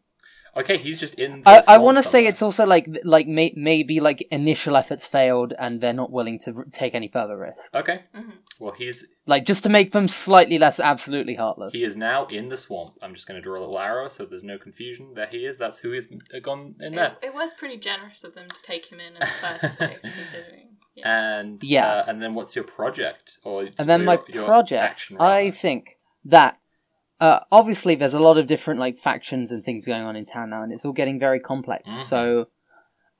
Speaker 4: Okay, he's just in.
Speaker 3: I, I want to say it's also like like may, maybe like initial efforts failed and they're not willing to r- take any further risks.
Speaker 4: okay.
Speaker 5: Mhm.
Speaker 4: Well, he's
Speaker 3: Like just to make them slightly less absolutely heartless.
Speaker 4: He is now in the swamp. I'm just going to draw a little arrow so there's no confusion. There he is. That's who he's gone in there.
Speaker 5: It, it was pretty generous of them to take him in in the first [laughs] place, considering. Yeah.
Speaker 4: And
Speaker 3: Yeah.
Speaker 4: uh, and then what's your project? Or
Speaker 3: And then my
Speaker 4: your- your
Speaker 3: project,
Speaker 4: action,
Speaker 3: I think that uh, obviously there's a lot of different like factions and things going on in town now, and it's all getting very complex.
Speaker 4: Mhm.
Speaker 3: So,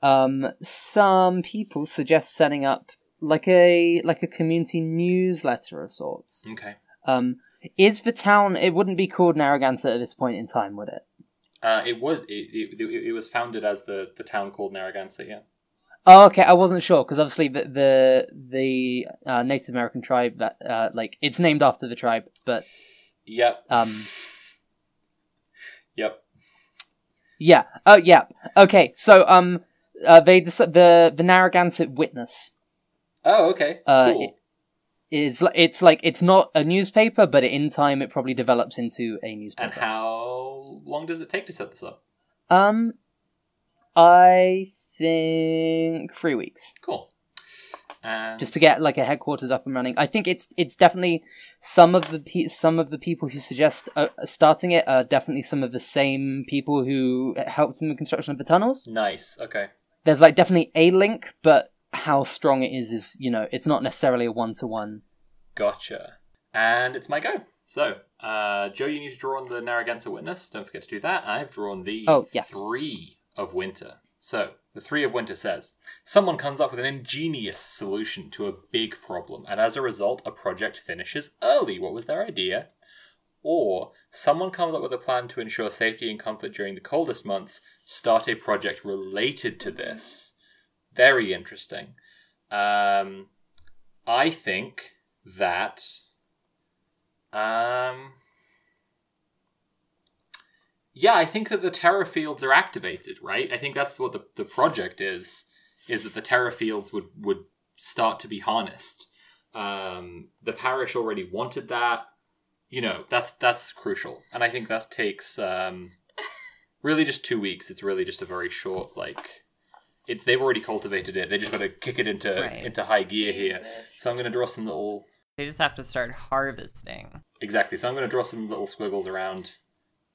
Speaker 3: um, some people suggest setting up like a like a community newsletter of sorts.
Speaker 4: Okay.
Speaker 3: Um, is the town? It wouldn't be called Narragansett at this point in time, would it?
Speaker 4: Uh, it was it, it, it was founded as the, the town called Narragansett. Yeah.
Speaker 3: Oh, okay. I wasn't sure because obviously the the, the uh, Native American tribe that uh, like it's named after the tribe, but
Speaker 4: Yep.
Speaker 3: um.
Speaker 4: Yep.
Speaker 3: Yeah. Oh, yeah. Okay. So, um, uh, they dec- the the Narragansett Witness
Speaker 4: Oh, okay.
Speaker 3: Uh,
Speaker 4: cool.
Speaker 3: is li- it's like it's not a newspaper, but in time it probably develops into a newspaper.
Speaker 4: and how long does it take to set this up?
Speaker 3: Um, I think three weeks
Speaker 4: Cool. And
Speaker 3: just to get like a headquarters up and running. I think it's it's definitely some of the pe- some of the people who suggest uh, starting it are definitely some of the same people who helped in the construction of the tunnels.
Speaker 4: nice. Okay.
Speaker 3: there's like definitely a link, but how strong it is is you know it's not necessarily a one to one.
Speaker 4: Gotcha. And it's my go. So, uh, Joe, you need to draw on the Narragansett Witness. Don't forget to do that. I've drawn the
Speaker 3: Oh, yes.
Speaker 4: Three of Winter. So, the Three of Winter says someone comes up with an ingenious solution to a big problem, and as a result, a project finishes early. What was their idea? Or someone comes up with a plan to ensure safety and comfort during the coldest months, start a project related to this. Very interesting. Um, I think that um yeah i think that the terror fields are activated right? I think that's what the, the project is is that the terror fields would would start to be harnessed. Um the parish already wanted that. You know that's that's crucial. And i think that takes um [laughs] really just two weeks. It's really just a very short like it's they've already cultivated it. They just got to kick it into
Speaker 2: Right.
Speaker 4: into high gear here. So i'm going to draw some little
Speaker 2: They just have to start harvesting.
Speaker 4: Exactly. So I'm going to draw some little squiggles around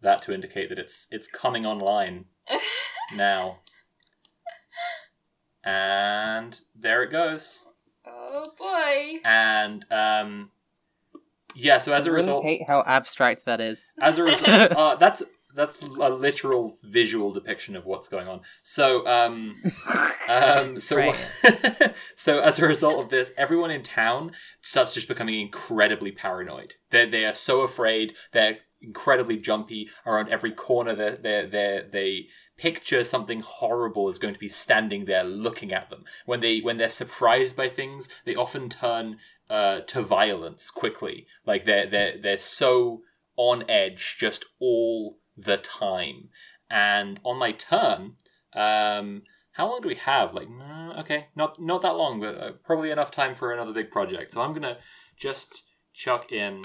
Speaker 4: that to indicate that it's it's coming online [laughs] now. And there it goes.
Speaker 5: oh boy.
Speaker 4: And um, yeah. So as
Speaker 3: I
Speaker 4: a
Speaker 3: really
Speaker 4: result,
Speaker 3: hate how abstract that is.
Speaker 4: as a result, [laughs] uh, that's that's a literal visual depiction of what's going on. So um, um, [laughs] so
Speaker 2: Right.
Speaker 4: so as a result of this, everyone in town starts just becoming incredibly paranoid. They they are so afraid. They're incredibly jumpy around every corner. They they they they picture something horrible is going to be standing there looking at them. When they when they're surprised by things, they often turn uh, to violence quickly. Like they're they're they're so on edge just all the time. And on my turn, um, how long do we have? Like, okay, not not that long, but uh, probably enough time for another big project. So I'm gonna just chuck in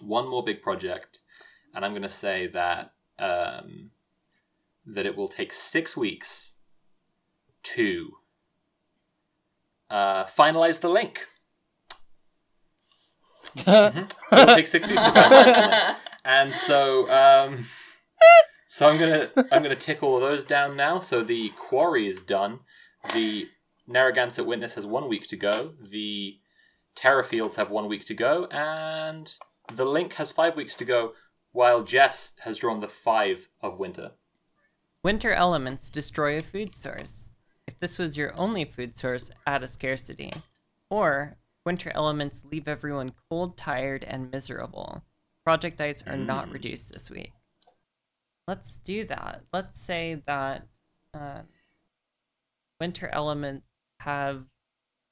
Speaker 4: one more big project, and I'm gonna say that um, that it will take six weeks to uh, finalize the link. [laughs] It will take six weeks to finalize the link. And so, um, so I'm gonna I'm gonna tick all of those down now. So the quarry is done. The Narragansett Witness has one week to go. The Terror Fields have one week to go, and the Link has five weeks to go. While Jess has drawn the five of winter.
Speaker 2: Winter elements destroy a food source. If this was your only food source, add a scarcity. Or, winter elements leave everyone cold, tired, and miserable. Project dice are not reduced this week. Let's do that. Let's say that uh, winter elements have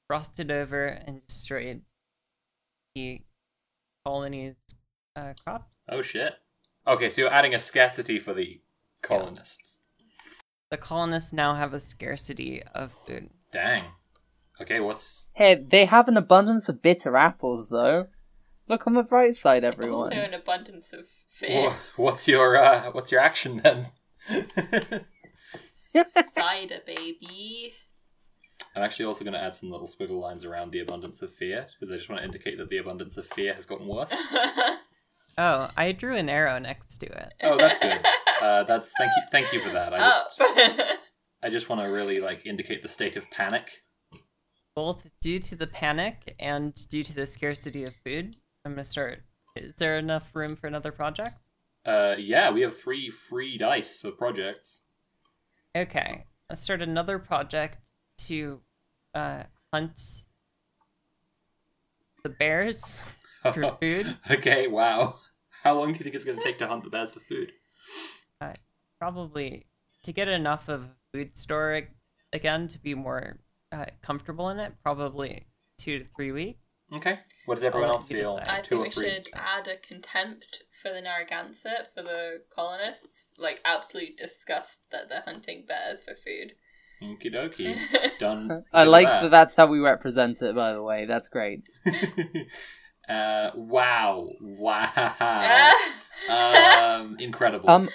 Speaker 2: frosted over and destroyed the colony's uh, crops.
Speaker 4: Oh shit. Okay, so you're adding a scarcity for the colonists.
Speaker 2: The colonists now have a scarcity of food.
Speaker 4: Dang. Okay, what's
Speaker 3: Hey, they have an abundance of bitter apples, though. Look on the bright side, everyone.
Speaker 5: Also an abundance of fear.
Speaker 4: wha- what's your uh, what's your action then? [laughs]
Speaker 5: Cider, baby.
Speaker 4: I'm actually also going to add some little squiggle lines around the abundance of fear because I just want to indicate that the abundance of fear has gotten worse. [laughs]
Speaker 2: Oh, I drew an arrow next to it.
Speaker 4: Oh, that's good. Uh, that's thank you, thank you for that. I just
Speaker 5: Up. [laughs]
Speaker 4: I just want to really like indicate the state of panic.
Speaker 2: Both due to the panic and due to the scarcity of food. I'm gonna start. Is there enough room for another project?
Speaker 4: Uh, yeah, we have three free dice for projects.
Speaker 2: Okay, let's start another project to uh, hunt the bears [laughs] for food.
Speaker 4: okay, wow. How long do you think it's going to take to hunt the bears for food?
Speaker 2: Uh, probably to get enough of a food store again to be more uh, comfortable in it. Probably two to three weeks.
Speaker 4: Okay. What does everyone else feel?
Speaker 5: I
Speaker 4: Two
Speaker 5: think we
Speaker 4: three?
Speaker 5: should add a contempt for the Narragansett for the colonists. Like absolute disgust that they're hunting bears for food.
Speaker 4: Okie dokie. [laughs] Done.
Speaker 3: I like that that's how we represent it, by the way. That's great. [laughs]
Speaker 4: uh, wow. Wow. [laughs] Um, incredible.
Speaker 3: Um,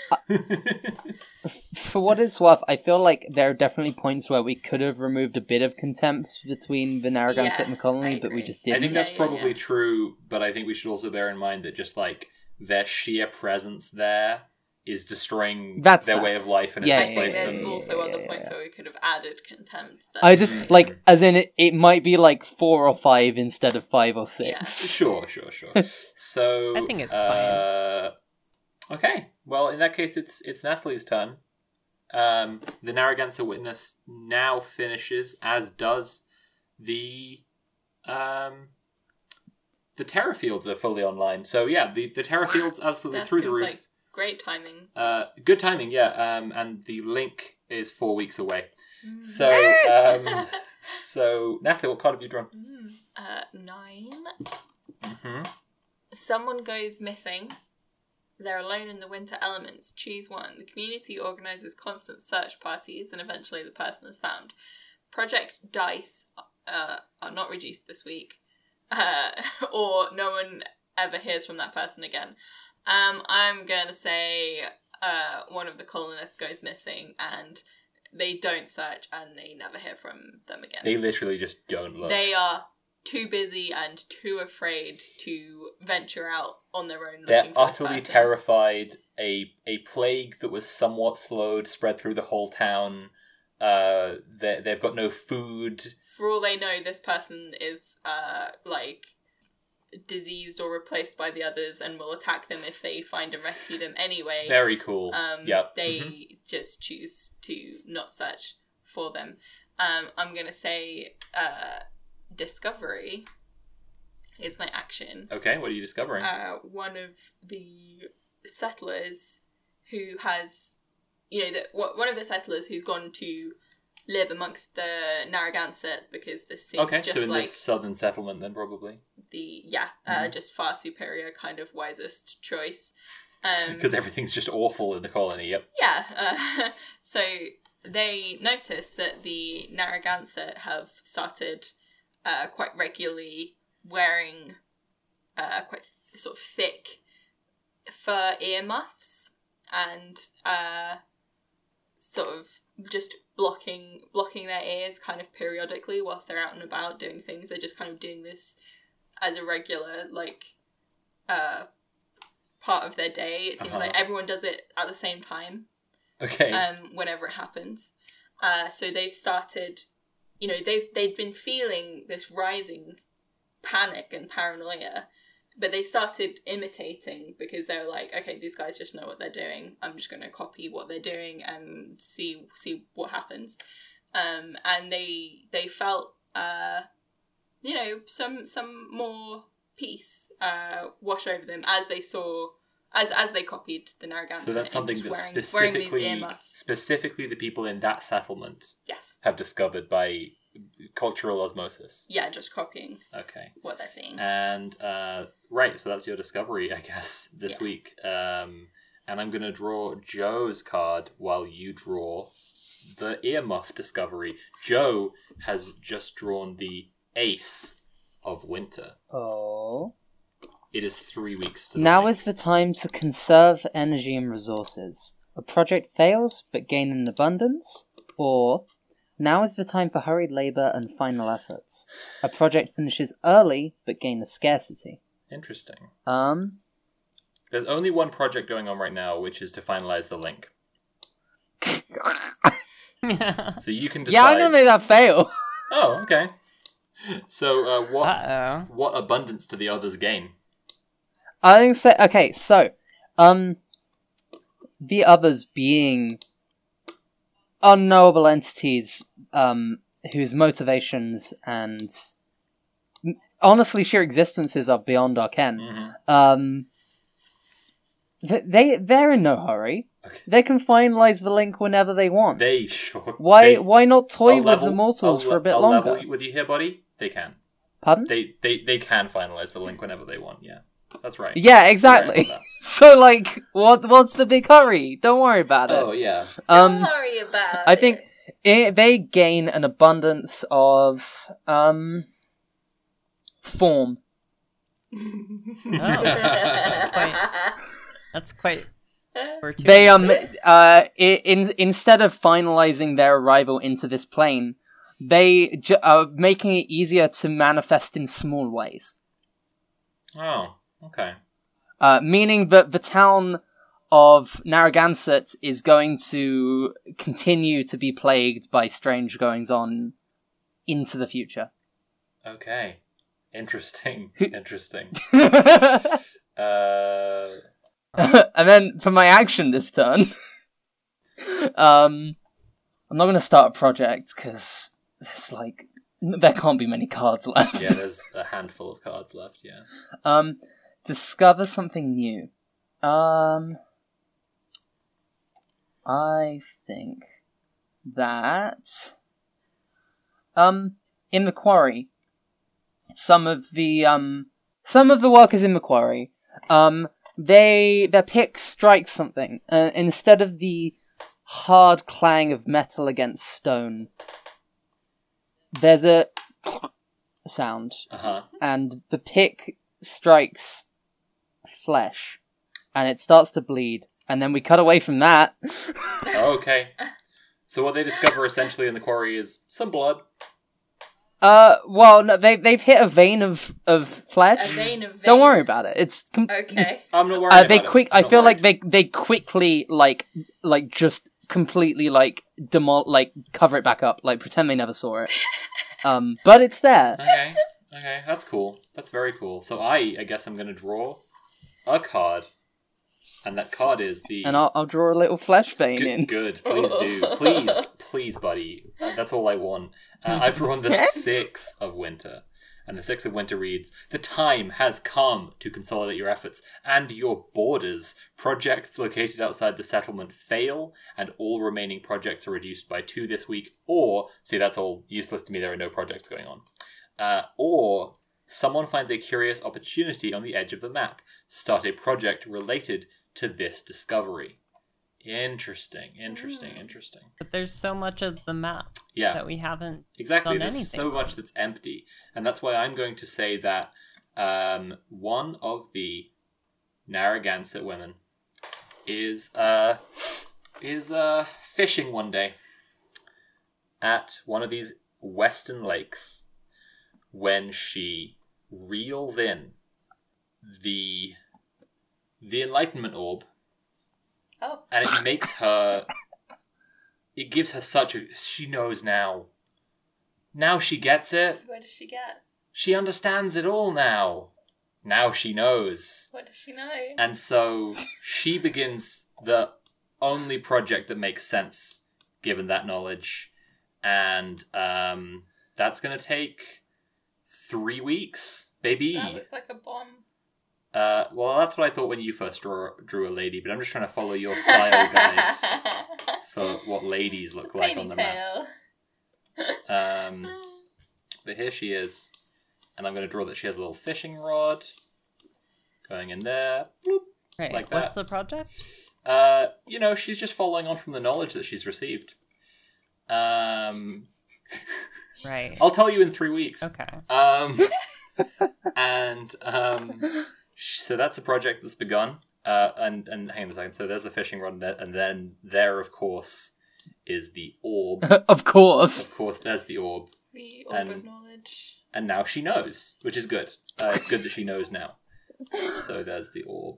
Speaker 3: for what it's worth, I feel like there are definitely points where we could have removed a bit of contempt between the Narragansett
Speaker 5: Yeah,
Speaker 3: and the colony, but we just
Speaker 4: I
Speaker 3: didn't.
Speaker 4: I think that's
Speaker 5: Yeah, yeah,
Speaker 4: probably
Speaker 5: yeah.
Speaker 4: true, but I think we should also bear in mind that just like their sheer presence there is destroying
Speaker 3: That's
Speaker 4: their
Speaker 3: fair.
Speaker 4: way of life and
Speaker 3: Yeah,
Speaker 4: has
Speaker 5: I think
Speaker 4: displaced
Speaker 5: there's
Speaker 4: them.
Speaker 3: yeah,
Speaker 5: also
Speaker 3: yeah,
Speaker 5: other
Speaker 3: yeah,
Speaker 5: points
Speaker 3: yeah.
Speaker 5: where we could have added contempt.
Speaker 3: I just
Speaker 5: That's-
Speaker 3: like, as in, it, it might be like four or five instead of five or six. [laughs]
Speaker 4: Sure, sure, sure. [laughs] So
Speaker 2: I think it's
Speaker 4: uh, Okay, well, in that case, it's it's Natalie's turn. Um, the Narragansett witness now finishes, as does the um, the terror fields are fully online. So yeah, the the terror fields absolutely through the roof.
Speaker 5: like great timing.
Speaker 4: Uh, good timing, yeah. Um, and the link is four weeks away.
Speaker 5: Mm.
Speaker 4: So um, [laughs] so Natalie, what card have you drawn?
Speaker 5: Mm. Uh, nine.
Speaker 4: Mm-hmm.
Speaker 5: Someone goes missing. They're alone in the winter elements. Choose one. The community organizes constant search parties, and eventually the person is found. Project Dice uh, are not reduced this week, uh, [laughs] or no one ever hears from that person again. Um, I'm gonna say uh, one of the colonists goes missing, and they don't search, and they never hear from them again.
Speaker 4: They literally just don't look.
Speaker 5: They are too busy and too afraid to venture out on their own.
Speaker 4: They're
Speaker 5: for
Speaker 4: utterly terrified. A a plague that was somewhat slowed spread through the whole town. Uh, they they've got no food.
Speaker 5: For all they know, this person is uh like diseased or replaced by the others and will attack them if they find and rescue them anyway.
Speaker 4: Very cool.
Speaker 5: um,
Speaker 4: yep.
Speaker 5: they
Speaker 4: mhm.
Speaker 5: just choose to not search for them. Um, I'm gonna say uh, discovery is my action.
Speaker 4: Okay, what are you discovering?
Speaker 5: Uh, one of the settlers who has, you know, the, one of the settlers who's gone to live amongst the Narragansett because this seems
Speaker 4: okay,
Speaker 5: just
Speaker 4: so in
Speaker 5: like
Speaker 4: southern settlement, then probably
Speaker 5: the yeah, uh, just far superior kind of wisest choice. Um,
Speaker 4: because everything's just awful in the colony. Yep.
Speaker 5: Yeah. Uh, [laughs] so they notice that the Narragansett have started uh, quite regularly wearing uh, quite th- sort of thick fur earmuffs and uh, sort of just blocking blocking their ears kind of periodically whilst they're out and about doing things. They're just kind of doing this as a regular like uh, part of their day. It seems
Speaker 4: Uh-huh.
Speaker 5: like everyone does it at the same time
Speaker 4: Okay.
Speaker 5: um, whenever it happens. Uh, so they've started, you know, they've they'd been feeling this rising panic and paranoia, but they started imitating because they're like, okay, these guys just know what they're doing. I'm just going to copy what they're doing and see see what happens. Um, and they they felt, uh, you know, some some more peace uh, wash over them as they saw. As, as they copied the Narragansett,
Speaker 4: so that's something that
Speaker 5: wearing, wearing
Speaker 4: specifically
Speaker 5: these earmuffs.
Speaker 4: specifically the people in that settlement
Speaker 5: Yes.
Speaker 4: have discovered by cultural osmosis.
Speaker 5: Yeah, just copying
Speaker 4: Okay.
Speaker 5: what they're seeing.
Speaker 4: And uh, right, so that's your discovery, I guess, this
Speaker 5: Yeah.
Speaker 4: week. Um, and I'm gonna draw Joe's card while you draw the earmuff discovery. Joe has just drawn the Ace of Winter.
Speaker 3: Oh.
Speaker 4: It is three weeks to the
Speaker 3: Now
Speaker 4: link.
Speaker 3: is the time to conserve energy and resources. A project fails but gain in abundance, or now is the time for hurried labor and final efforts. A project finishes early but gain a scarcity.
Speaker 4: interesting.
Speaker 3: Um,
Speaker 4: There's only one project going on right now, which is to finalize the link. [laughs] So you can decide.
Speaker 3: yeah, I'm gonna make that fail.
Speaker 4: Oh, okay. So uh, what
Speaker 2: Uh oh.
Speaker 4: what abundance do the others gain?
Speaker 3: I think so. Okay, so, um, the others being unknowable entities, um, whose motivations and honestly sheer existences are beyond our ken.
Speaker 4: hmm
Speaker 3: Um, they they're in no hurry.
Speaker 4: Okay.
Speaker 3: They can finalize the link whenever they want.
Speaker 4: They sure.
Speaker 3: why
Speaker 4: they-
Speaker 3: why not toy
Speaker 4: I'll
Speaker 3: with
Speaker 4: level-
Speaker 3: the mortals
Speaker 4: I'll
Speaker 3: for a bit
Speaker 4: I'll
Speaker 3: longer?
Speaker 4: level with you here, buddy. They can.
Speaker 3: Pardon?
Speaker 4: They they they can finalize the link whenever they want. Yeah, that's right.
Speaker 3: yeah,
Speaker 4: You're right
Speaker 3: exactly. [laughs] so like, what what's the big hurry? Don't worry about it.
Speaker 4: Oh yeah.
Speaker 3: Um,
Speaker 5: Don't worry about
Speaker 3: I think
Speaker 5: it.
Speaker 3: it, they gain an abundance of um form.
Speaker 2: Oh, [laughs] that's quite. That's quite.
Speaker 3: They um uh in instead of finalizing their arrival into this plane, they ju- are making it easier to manifest in small ways.
Speaker 4: Oh, okay.
Speaker 3: Uh, meaning that the town of Narragansett is going to continue to be plagued by strange goings on into the future.
Speaker 4: Okay. Interesting. Interesting. [laughs] [laughs]
Speaker 3: and then for my action this turn, [laughs] um, I'm not going to start a project because there's like there can't be many cards [laughs] left.
Speaker 4: yeah, there's a handful of cards left. Yeah.
Speaker 3: Um, discover something new. Um, I think that um in the quarry, some of the um some of the workers in the quarry um they their pick strikes something uh, instead of the hard clang of metal against stone. There's a sound
Speaker 4: Uh huh.
Speaker 3: and the pick strikes flesh and it starts to bleed and then we cut away from that [laughs]
Speaker 4: okay. So what they discover essentially in the quarry is some blood.
Speaker 3: Uh, well, no, they they've hit a vein of of flesh.
Speaker 5: A vein of
Speaker 3: Don't worry about it. It's com-
Speaker 5: Okay.
Speaker 4: I'm not worried.
Speaker 3: uh, they
Speaker 4: about
Speaker 3: quick.
Speaker 4: I'm
Speaker 3: I
Speaker 4: not
Speaker 3: feel like they they quickly like like just completely like demol like cover it back up, like pretend they never saw it. [laughs] um, but it's there.
Speaker 4: Okay, okay, that's cool. That's very cool. So I, I guess I'm gonna draw a card, and that card is the.
Speaker 3: And I'll, I'll draw a little flesh vein
Speaker 4: Good,
Speaker 3: in.
Speaker 4: good. Please do. [laughs] Please, please, buddy. Uh, That's all I want. Uh, I've drawn the Six of Winter. And the Six of Winter reads The time has come to consolidate your efforts and your borders. Projects located outside the settlement fail, and all remaining projects are reduced by two this week. Or, see, that's all useless to me. There are no projects going on. Uh, or, someone finds a curious opportunity on the edge of the map. Start a project related to this discovery. Interesting, interesting, interesting.
Speaker 2: But there's so much of the map
Speaker 4: Yeah,
Speaker 2: that we haven't.
Speaker 4: exactly.
Speaker 2: done
Speaker 4: There's
Speaker 2: anything
Speaker 4: so
Speaker 2: on.
Speaker 4: much that's empty, and that's why I'm going to say that um, one of the Narragansett women is uh, is uh, fishing one day at one of these western lakes when she reels in the the enlightenment orb
Speaker 5: Oh.
Speaker 4: and it makes her it gives her such a she knows now now she gets it
Speaker 5: What does she get?
Speaker 4: she understands it all now now she knows
Speaker 5: What does she know?
Speaker 4: and so she begins the only project that makes sense given that knowledge and um that's gonna take three weeks baby
Speaker 5: That looks like a bomb.
Speaker 4: Uh well that's what i thought when you first draw, drew a lady but i'm just trying to follow your style guide [laughs] for what ladies look like on the map. Um, [laughs] but here she is, and I'm going to draw that she has a little fishing rod going in there. Boop.
Speaker 2: Right.
Speaker 4: Like
Speaker 2: What's the project?
Speaker 4: Uh, you know, she's just following on from the knowledge that she's received. Um, [laughs]
Speaker 2: Right.
Speaker 4: I'll tell you in three weeks.
Speaker 2: Okay.
Speaker 4: Um, and um, sh- so that's a project that's begun. Uh, and and hang on a second. So there's the fishing rod, and, there, and then there, of course, is the orb. [laughs]
Speaker 3: of course.
Speaker 4: of course, there's the orb.
Speaker 5: The orb of
Speaker 4: And-
Speaker 5: knowledge.
Speaker 4: and now she knows, which is good. Uh, it's good that she knows now. [laughs] So there's the orb,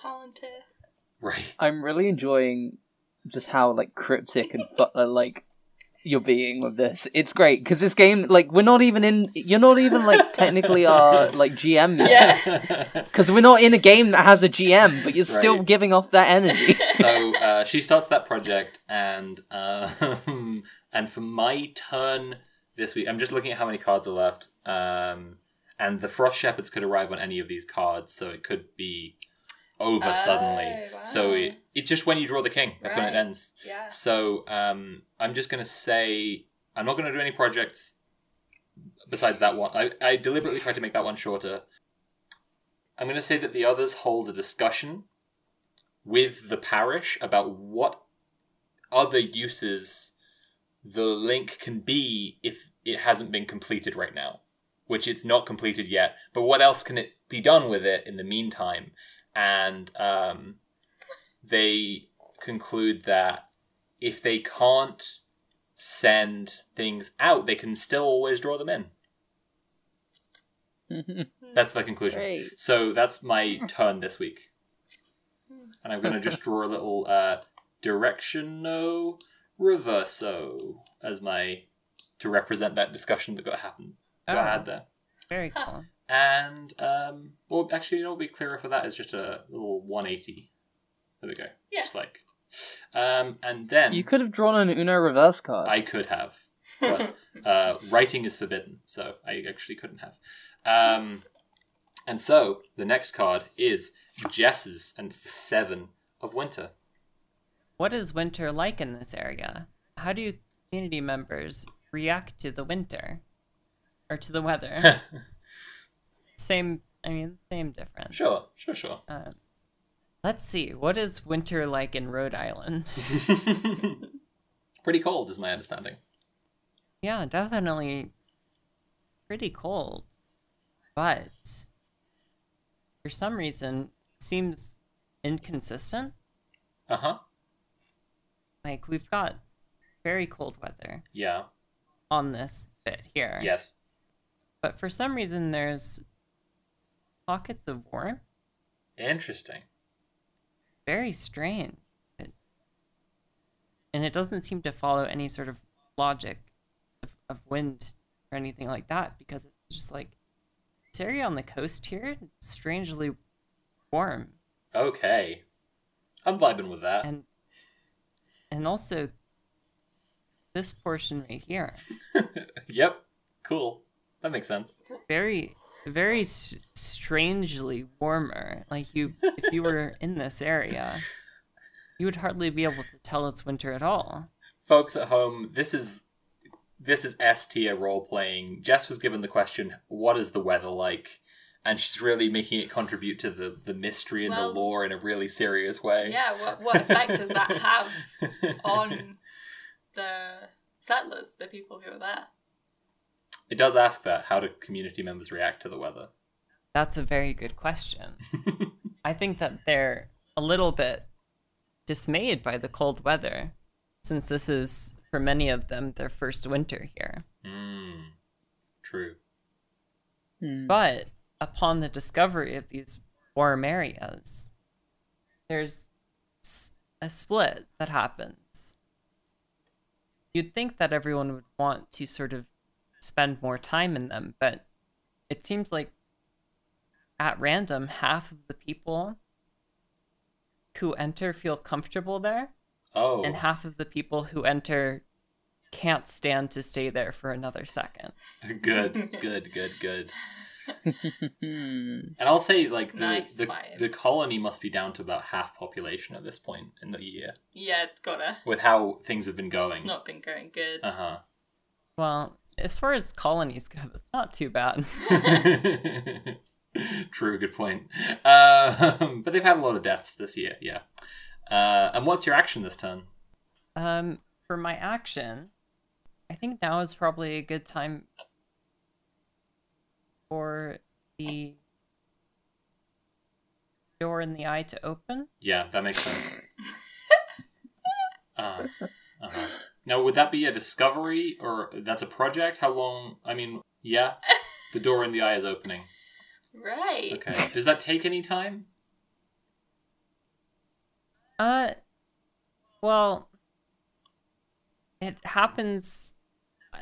Speaker 5: Palantir.
Speaker 4: right?
Speaker 3: I'm really enjoying just how like cryptic and butler like you're being with this. It's great because this game, like, we're not even in. You're not even like [laughs] technically our like GM yet.
Speaker 5: Yeah. [laughs]
Speaker 3: Because we're not in a game that has a GM, but you're still giving off that energy. [laughs]
Speaker 4: so uh, she starts that project, and um, and for my turn this week, I'm just looking at how many cards are left. Um, and the Frost Shepherds could arrive on any of these cards, so it could be over
Speaker 5: Oh,
Speaker 4: suddenly. So it, it's just when you draw the king. That's when it ends.
Speaker 5: Yeah.
Speaker 4: So um, I'm just gonna say I'm not gonna do any projects besides that one. I, I deliberately tried to make that one shorter. I'm gonna say that the others hold a discussion with the parish about what other uses the link can be if it hasn't been completed right now, which it's not completed yet. But what else can it be done with it in the meantime? And um, they conclude that if they can't send things out, they can still always draw them in. That's the conclusion.
Speaker 3: Great.
Speaker 4: So that's my turn this week. And I'm going to just draw a little uh, directiono reverso as my to represent that discussion that got happened got
Speaker 2: Oh.
Speaker 4: had there.
Speaker 2: Very cool.
Speaker 4: And um, well, actually, you know, what would be clearer for that is just a little 180. There we go.
Speaker 5: Yeah.
Speaker 4: Just like, um, and then
Speaker 3: you could have drawn an Uno reverse card.
Speaker 4: I could have, [laughs] but uh, writing is forbidden, so I actually couldn't have. Um, and so the next card is Jess's, and it's the Seven of Winter.
Speaker 2: What is winter like in this area? How do community members react to the winter or to the weather? [laughs] same, I mean, same difference.
Speaker 4: sure, sure, sure.
Speaker 2: Um, let's see. What is winter like in Rhode Island? [laughs]
Speaker 4: Pretty cold, is my understanding.
Speaker 2: Yeah, definitely pretty cold. But for some reason, seems inconsistent.
Speaker 4: Uh huh.
Speaker 2: Like we've got very cold weather
Speaker 4: Yeah.
Speaker 2: on this bit here.
Speaker 4: Yes.
Speaker 2: but for some reason there's pockets of warmth.
Speaker 4: Interesting.
Speaker 2: Very strange. And it doesn't seem to follow any sort of logic of, of wind or anything like that because it's just like this area on the coast here strangely warm
Speaker 4: Okay. I'm vibing with that.
Speaker 2: and and also this portion right here [laughs]
Speaker 4: yep. Cool. That makes sense.
Speaker 2: very very s- strangely warmer like you if you were in this area you would hardly be able to tell it's winter at all
Speaker 4: Folks at home, this is this is S tier role playing. Jess was given the question, "What is the weather like?" And she's really making it contribute to the the mystery and
Speaker 5: Well-
Speaker 4: the lore in a really serious way.
Speaker 5: Yeah, what, what effect does that have on [laughs] the settlers, the people who are there?
Speaker 4: It does ask that. How do community members react to the weather?
Speaker 2: That's a very good question. [laughs] I think that they're a little bit dismayed by the cold weather, since this is, for many of them, their first winter here.
Speaker 4: Hmm. True.
Speaker 3: Hmm.
Speaker 2: But upon the discovery of these warm areas, there's a split that happens. You'd think that everyone would want to sort of spend more time in them, but it seems like at random, half of the people who enter feel comfortable there,
Speaker 4: Oh.
Speaker 2: and half of the people who enter can't stand to stay there for another second. [laughs]
Speaker 4: good. Good. Good. Good. [laughs] And I'll say, like the
Speaker 5: Nice
Speaker 4: the,
Speaker 5: vibes.
Speaker 4: the colony must be down to about half population at this point in the year,
Speaker 5: Yeah, it's gotta.
Speaker 4: with how things have been going.
Speaker 5: It's not been going good.
Speaker 4: Uh huh.
Speaker 2: Well, as far as colonies go, it's not too bad. [laughs]
Speaker 4: True, good point. Um, but they've had a lot of deaths this year, yeah. Uh, and what's your action this turn?
Speaker 2: Um, for my action, I think now is probably a good time for the door in the eye to open.
Speaker 4: Yeah, that makes sense. [laughs] uh, uh-huh. Now, would that be a discovery or that's a project? How long? I mean, yeah, [laughs] the door in the eye is opening.
Speaker 5: Right.
Speaker 4: Okay. Does that take any time?
Speaker 2: Uh, well, it happens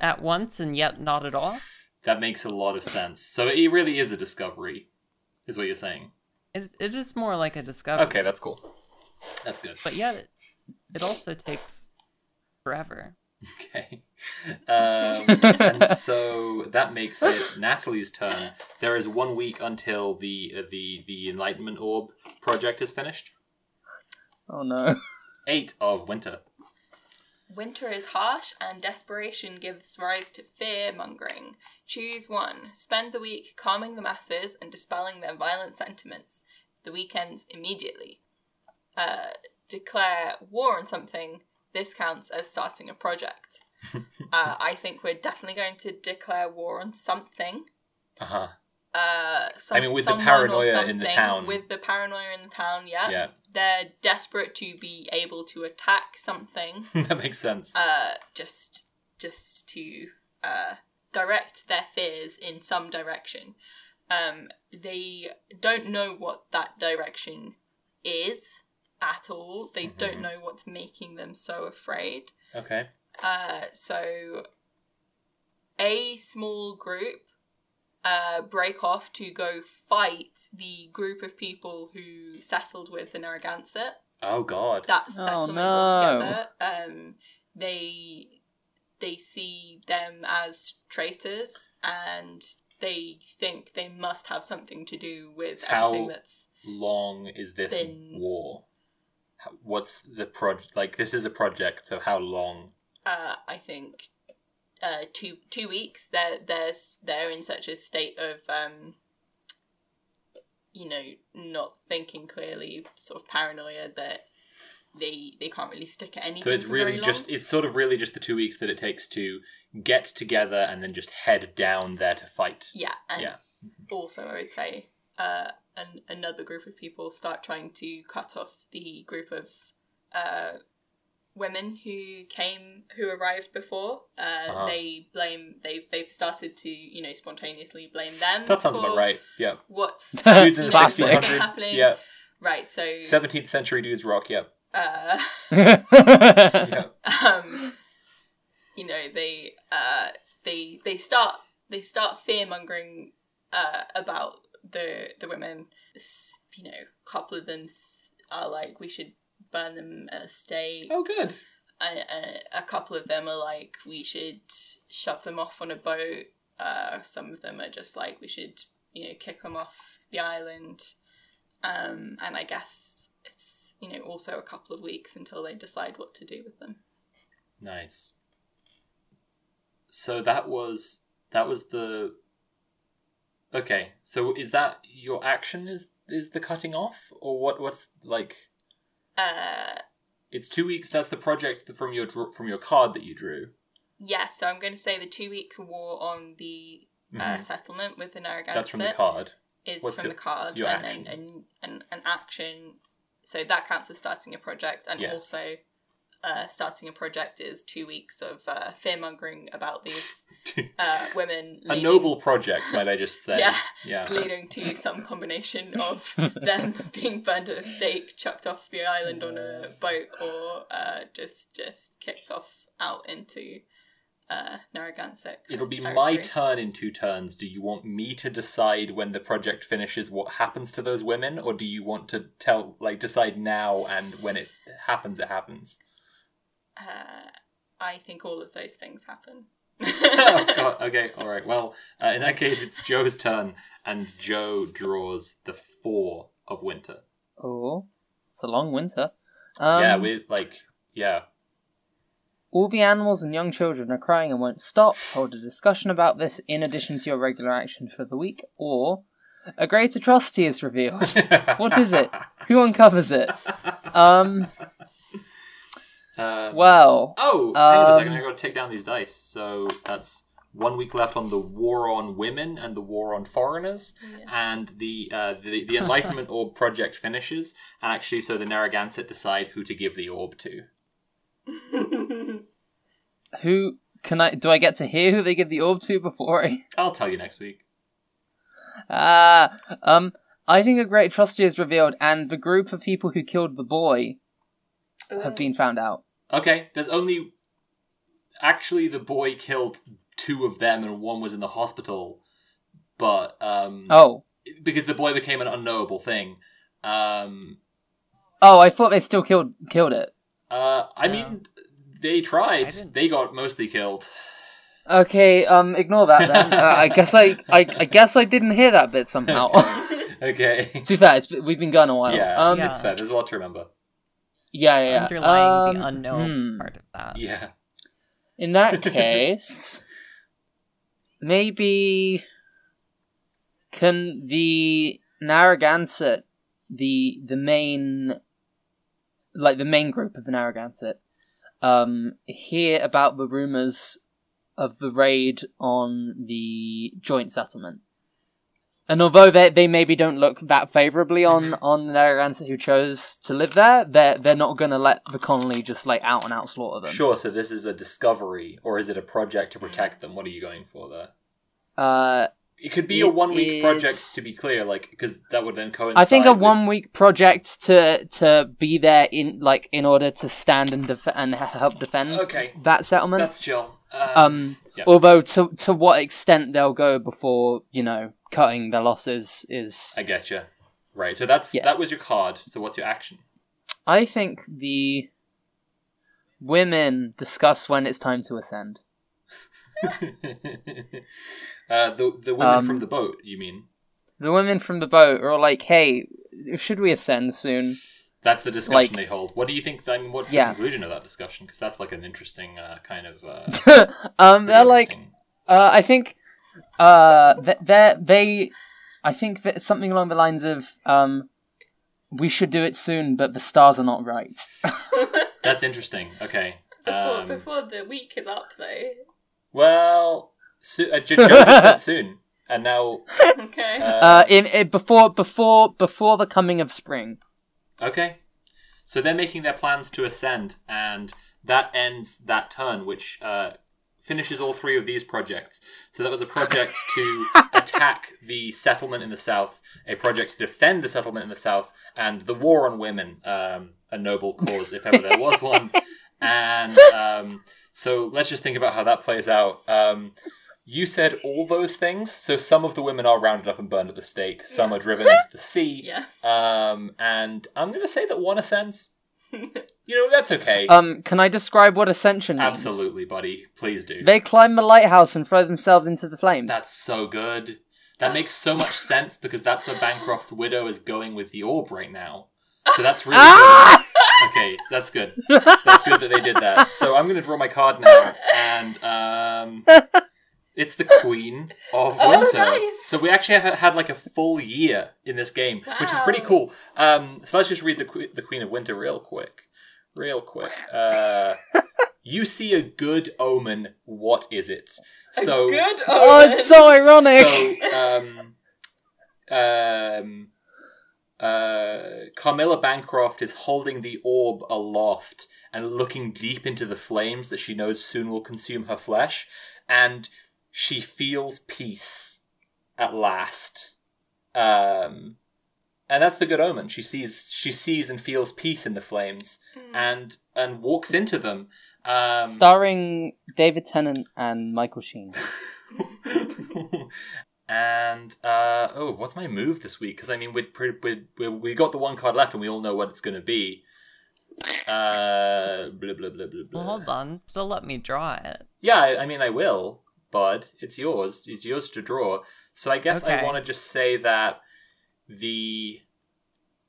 Speaker 2: at once and yet not at all.
Speaker 4: That makes a lot of sense. So it really is a discovery, is what you're saying.
Speaker 2: It, it is more like a discovery.
Speaker 4: Okay, that's cool. That's good.
Speaker 2: But yet, it, it also takes forever.
Speaker 4: Okay. Um, and [laughs] so that makes it Natalie's turn. There is one week until the uh, the the Enlightenment Orb project is finished.
Speaker 3: Oh no.
Speaker 4: Eight of winter.
Speaker 5: Winter is harsh and desperation gives rise to fear mongering. Choose one. Spend the week calming the masses and dispelling their violent sentiments. The weekends immediately. Uh, declare war on something. This counts as starting a project. [laughs] uh, I think we're definitely going to declare war on something.
Speaker 4: Uh huh.
Speaker 5: Uh, some,
Speaker 4: I mean, with the paranoia in the town.
Speaker 5: With the paranoia in the town, yeah.
Speaker 4: Yeah,
Speaker 5: They're desperate to be able to attack something. [laughs]
Speaker 4: that makes sense.
Speaker 5: uh, just just to uh, direct their fears in some direction. Um, they don't know what that direction is at all. They don't know what's making them so afraid.
Speaker 4: Okay.
Speaker 5: Uh, so a small group uh, break off to go fight the group of people who settled with the Narragansett
Speaker 4: Oh God.
Speaker 5: that
Speaker 3: Oh,
Speaker 5: settlement
Speaker 3: no.
Speaker 5: altogether. Um, they they see them as traitors, and they think they must have something to do with
Speaker 4: How-
Speaker 5: everything that's.
Speaker 4: long is this
Speaker 5: Been-
Speaker 4: war? What's the project? Like, this is a project, so how long?
Speaker 5: Uh, I think uh, two two weeks. They're they're they're in such a state of um, you know, not thinking clearly, sort of paranoia that they they can't really stick at anything.
Speaker 4: So it's really just, it's sort of really just the two weeks that it takes to get together and then just head down there to fight.
Speaker 5: Yeah, and
Speaker 4: Yeah.
Speaker 5: also I would say uh, an, another group of people start trying to cut off the group of uh, women who came who arrived before. Uh,
Speaker 4: Uh-huh.
Speaker 5: They blame they they've started to you know spontaneously blame them.
Speaker 4: That sounds
Speaker 5: for
Speaker 4: about right. Yeah.
Speaker 5: What's [laughs]
Speaker 4: Dudes in the
Speaker 3: Classic.
Speaker 4: 1600s.
Speaker 5: Happening.
Speaker 4: Yeah.
Speaker 5: right? So
Speaker 4: 17th century dudes rock. Yeah.
Speaker 5: uh, [laughs]
Speaker 4: Yeah.
Speaker 5: um, you know they uh, they they start they start fear mongering uh, about the the women. You know, a couple of them are like we should burn them at a stake.
Speaker 4: Oh, good.
Speaker 5: a, a, a couple of them are like we should shove them off on a boat. Uh, some of them are just like we should you know kick them off the island. Um, and I guess it's you know also a couple of weeks until they decide what to do with them.
Speaker 4: Nice. So that was that was the Okay, so is that your action is is the cutting off or what what's like
Speaker 5: Uh,
Speaker 4: it's 2 weeks that's the project from your from your card that you drew.
Speaker 5: yeah, so I'm going to say the two weeks war on the uh,
Speaker 4: Mhm.
Speaker 5: settlement with the Narragansett
Speaker 4: That's from the card.
Speaker 5: is
Speaker 4: What's
Speaker 5: from
Speaker 4: your-
Speaker 5: the card, and
Speaker 4: action?
Speaker 5: then an, an an action. So that counts as starting a project, and
Speaker 4: Yeah.
Speaker 5: also uh, starting a project is two weeks of uh, fear mongering about these [laughs] uh, women.
Speaker 4: A noble project, might I just say.
Speaker 5: Yeah.
Speaker 4: Yeah.
Speaker 5: leading to some combination of [laughs] them being burned at a stake, chucked off the island on a boat, or uh, just just kicked off out into uh, Narragansett.
Speaker 4: It'll be my turn in two turns. Do you want me to decide when the project finishes what happens to those women, or do you want to tell, like, decide now and when it happens, it happens?
Speaker 5: Uh, I think all of those things happen.
Speaker 4: oh, [laughs] God. Okay, all right. Well, uh, in that case, it's Joe's turn, and Joe draws the four of winter.
Speaker 3: oh, it's a long winter. Um,
Speaker 4: yeah, we like, yeah.
Speaker 3: All the animals and young children are crying and won't stop. Hold a discussion about this in addition to your regular action for the week, or a great atrocity is revealed. [laughs] what is it? Who uncovers it? Um,
Speaker 4: Uh,
Speaker 3: well,
Speaker 4: oh, hang on a second.
Speaker 3: um,
Speaker 4: I got to take down these dice. So that's one week left on the war on women and the war on foreigners, and the uh, the the Enlightenment [laughs] Orb project finishes. And actually, so the Narragansett decide who to give the orb to. [laughs]
Speaker 3: who can I? Do I get to hear who they give the orb to before I? [laughs]
Speaker 4: I'll tell you next week.
Speaker 3: Ah, um, I think a great atrocity is revealed, and the group of people who killed the boy have been found out.
Speaker 4: Okay, there's only actually the boy killed two of them, and one was in the hospital. But um,
Speaker 3: Oh,
Speaker 4: because the boy became an unknowable thing. Um,
Speaker 3: oh, I thought they still killed killed it.
Speaker 4: uh, I
Speaker 2: No.
Speaker 4: mean, they tried. They got mostly killed.
Speaker 3: Okay, um, ignore that then. [laughs] uh, I guess I, I, I guess I didn't hear that bit somehow. [laughs]
Speaker 4: Okay.
Speaker 3: to be fair, it's, we've been gone a while.
Speaker 4: yeah,
Speaker 3: um,
Speaker 2: Yeah.
Speaker 4: it's fair. There's a lot to remember.
Speaker 3: Yeah, yeah. yeah.
Speaker 2: Underlying the
Speaker 3: Um,
Speaker 2: unknown
Speaker 3: hmm.
Speaker 2: part of that.
Speaker 4: Yeah.
Speaker 3: In that [laughs] case, maybe can the Narragansett, the the main, like the main group of the Narragansett, um, hear about the rumors of the raid on the joint settlement. And although they they maybe don't look that favorably on
Speaker 4: Mhm.
Speaker 3: on the Narragansett who chose to live there, they're they're not gonna let the colony just like out and out slaughter them.
Speaker 4: Sure, so this is a discovery, or is it a project to protect them? What are you going for there?
Speaker 3: Uh,
Speaker 4: It could be a one week
Speaker 3: is-
Speaker 4: project, to be clear, like, because that would then coincide
Speaker 3: I think a
Speaker 4: with-
Speaker 3: one week project to to be there in like in order to stand and def- and help defend
Speaker 4: Okay,
Speaker 3: that settlement.
Speaker 4: that's chill. Um,
Speaker 3: um,
Speaker 4: yeah.
Speaker 3: although to to what extent they'll go before you know cutting their losses is,
Speaker 4: I get you. Right, so that's
Speaker 3: Yeah.
Speaker 4: that was your card. So what's your action?
Speaker 3: I think the women discuss when it's time to ascend. [laughs]
Speaker 4: uh, the the women
Speaker 3: Um,
Speaker 4: from the boat, you mean?
Speaker 3: The women from the boat are all like, "Hey, should we ascend soon?"
Speaker 4: That's the discussion
Speaker 3: like-
Speaker 4: they hold. What do you think? I mean, what's the
Speaker 3: Yeah.
Speaker 4: conclusion of that discussion? Because that's like an interesting uh, kind of. Uh, [laughs]
Speaker 3: um, they're like, Uh, I think uh, they they, I think that something along the lines of um, we should do it soon, but the stars are not right. [laughs]
Speaker 4: that's interesting. Okay.
Speaker 5: before,
Speaker 4: Um,
Speaker 5: before the week is up, though.
Speaker 4: Well, so, uh, Joe just said [laughs] soon, and now.
Speaker 5: Okay.
Speaker 4: Uh,
Speaker 3: Uh, in, in before before before the coming of spring.
Speaker 4: Okay. so they're making their plans to ascend, and that ends that turn, which uh, finishes all three of these projects. So that was a project to [laughs] attack the settlement in the south, a project to defend the settlement in the south, and the war on women, um, a noble cause if ever there was one. [laughs] And um, so let's just think about how that plays out. Um, you said all those things, so some of the women are rounded up and burned at the stake. Some
Speaker 5: Yeah.
Speaker 4: are driven into the sea. [laughs]
Speaker 5: Yeah.
Speaker 4: Um, and I'm going to say that one ascends. You know, that's okay.
Speaker 3: Um, can I describe what ascension means?
Speaker 4: Absolutely, buddy. Please do.
Speaker 3: They climb the lighthouse and throw themselves into the flames.
Speaker 4: That's so good. That [laughs] makes so much sense because that's where Bancroft's widow is going with the orb right now. So that's [laughs] really
Speaker 3: ah!
Speaker 4: good. Okay, that's good. That's good that they did that. So I'm going to draw my card now, and um, it's the [laughs] Queen of
Speaker 5: Oh,
Speaker 4: Winter.
Speaker 5: nice.
Speaker 4: So we actually have had like a full year in this game, which is pretty cool. Um, so let's just read the Que- the Queen of Winter real quick, real quick. Uh, [laughs] you see a good omen. What is it? So
Speaker 5: Good
Speaker 3: Oh,
Speaker 5: omen.
Speaker 3: it's so ironic.
Speaker 4: so, um, um, uh, Carmilla Bancroft is holding the orb aloft and looking deep into the flames that she knows soon will consume her flesh, and she feels peace at last. Um, and that's the good omen. She sees, she sees and feels peace in the flames,
Speaker 5: Mm.
Speaker 4: and and walks into them. Um,
Speaker 3: Starring David Tennant and Michael Sheen. [laughs]
Speaker 4: and uh, oh, what's my move this week? Because I mean, we'd pre- we'd, we we got the one card left, and we all know what it's going to be. Uh, blah blah blah blah blah.
Speaker 2: Well, hold on. Still let me draw it.
Speaker 4: Yeah, I, I mean, I will, bud. It's yours. It's yours to draw. So I guess I want to just say that the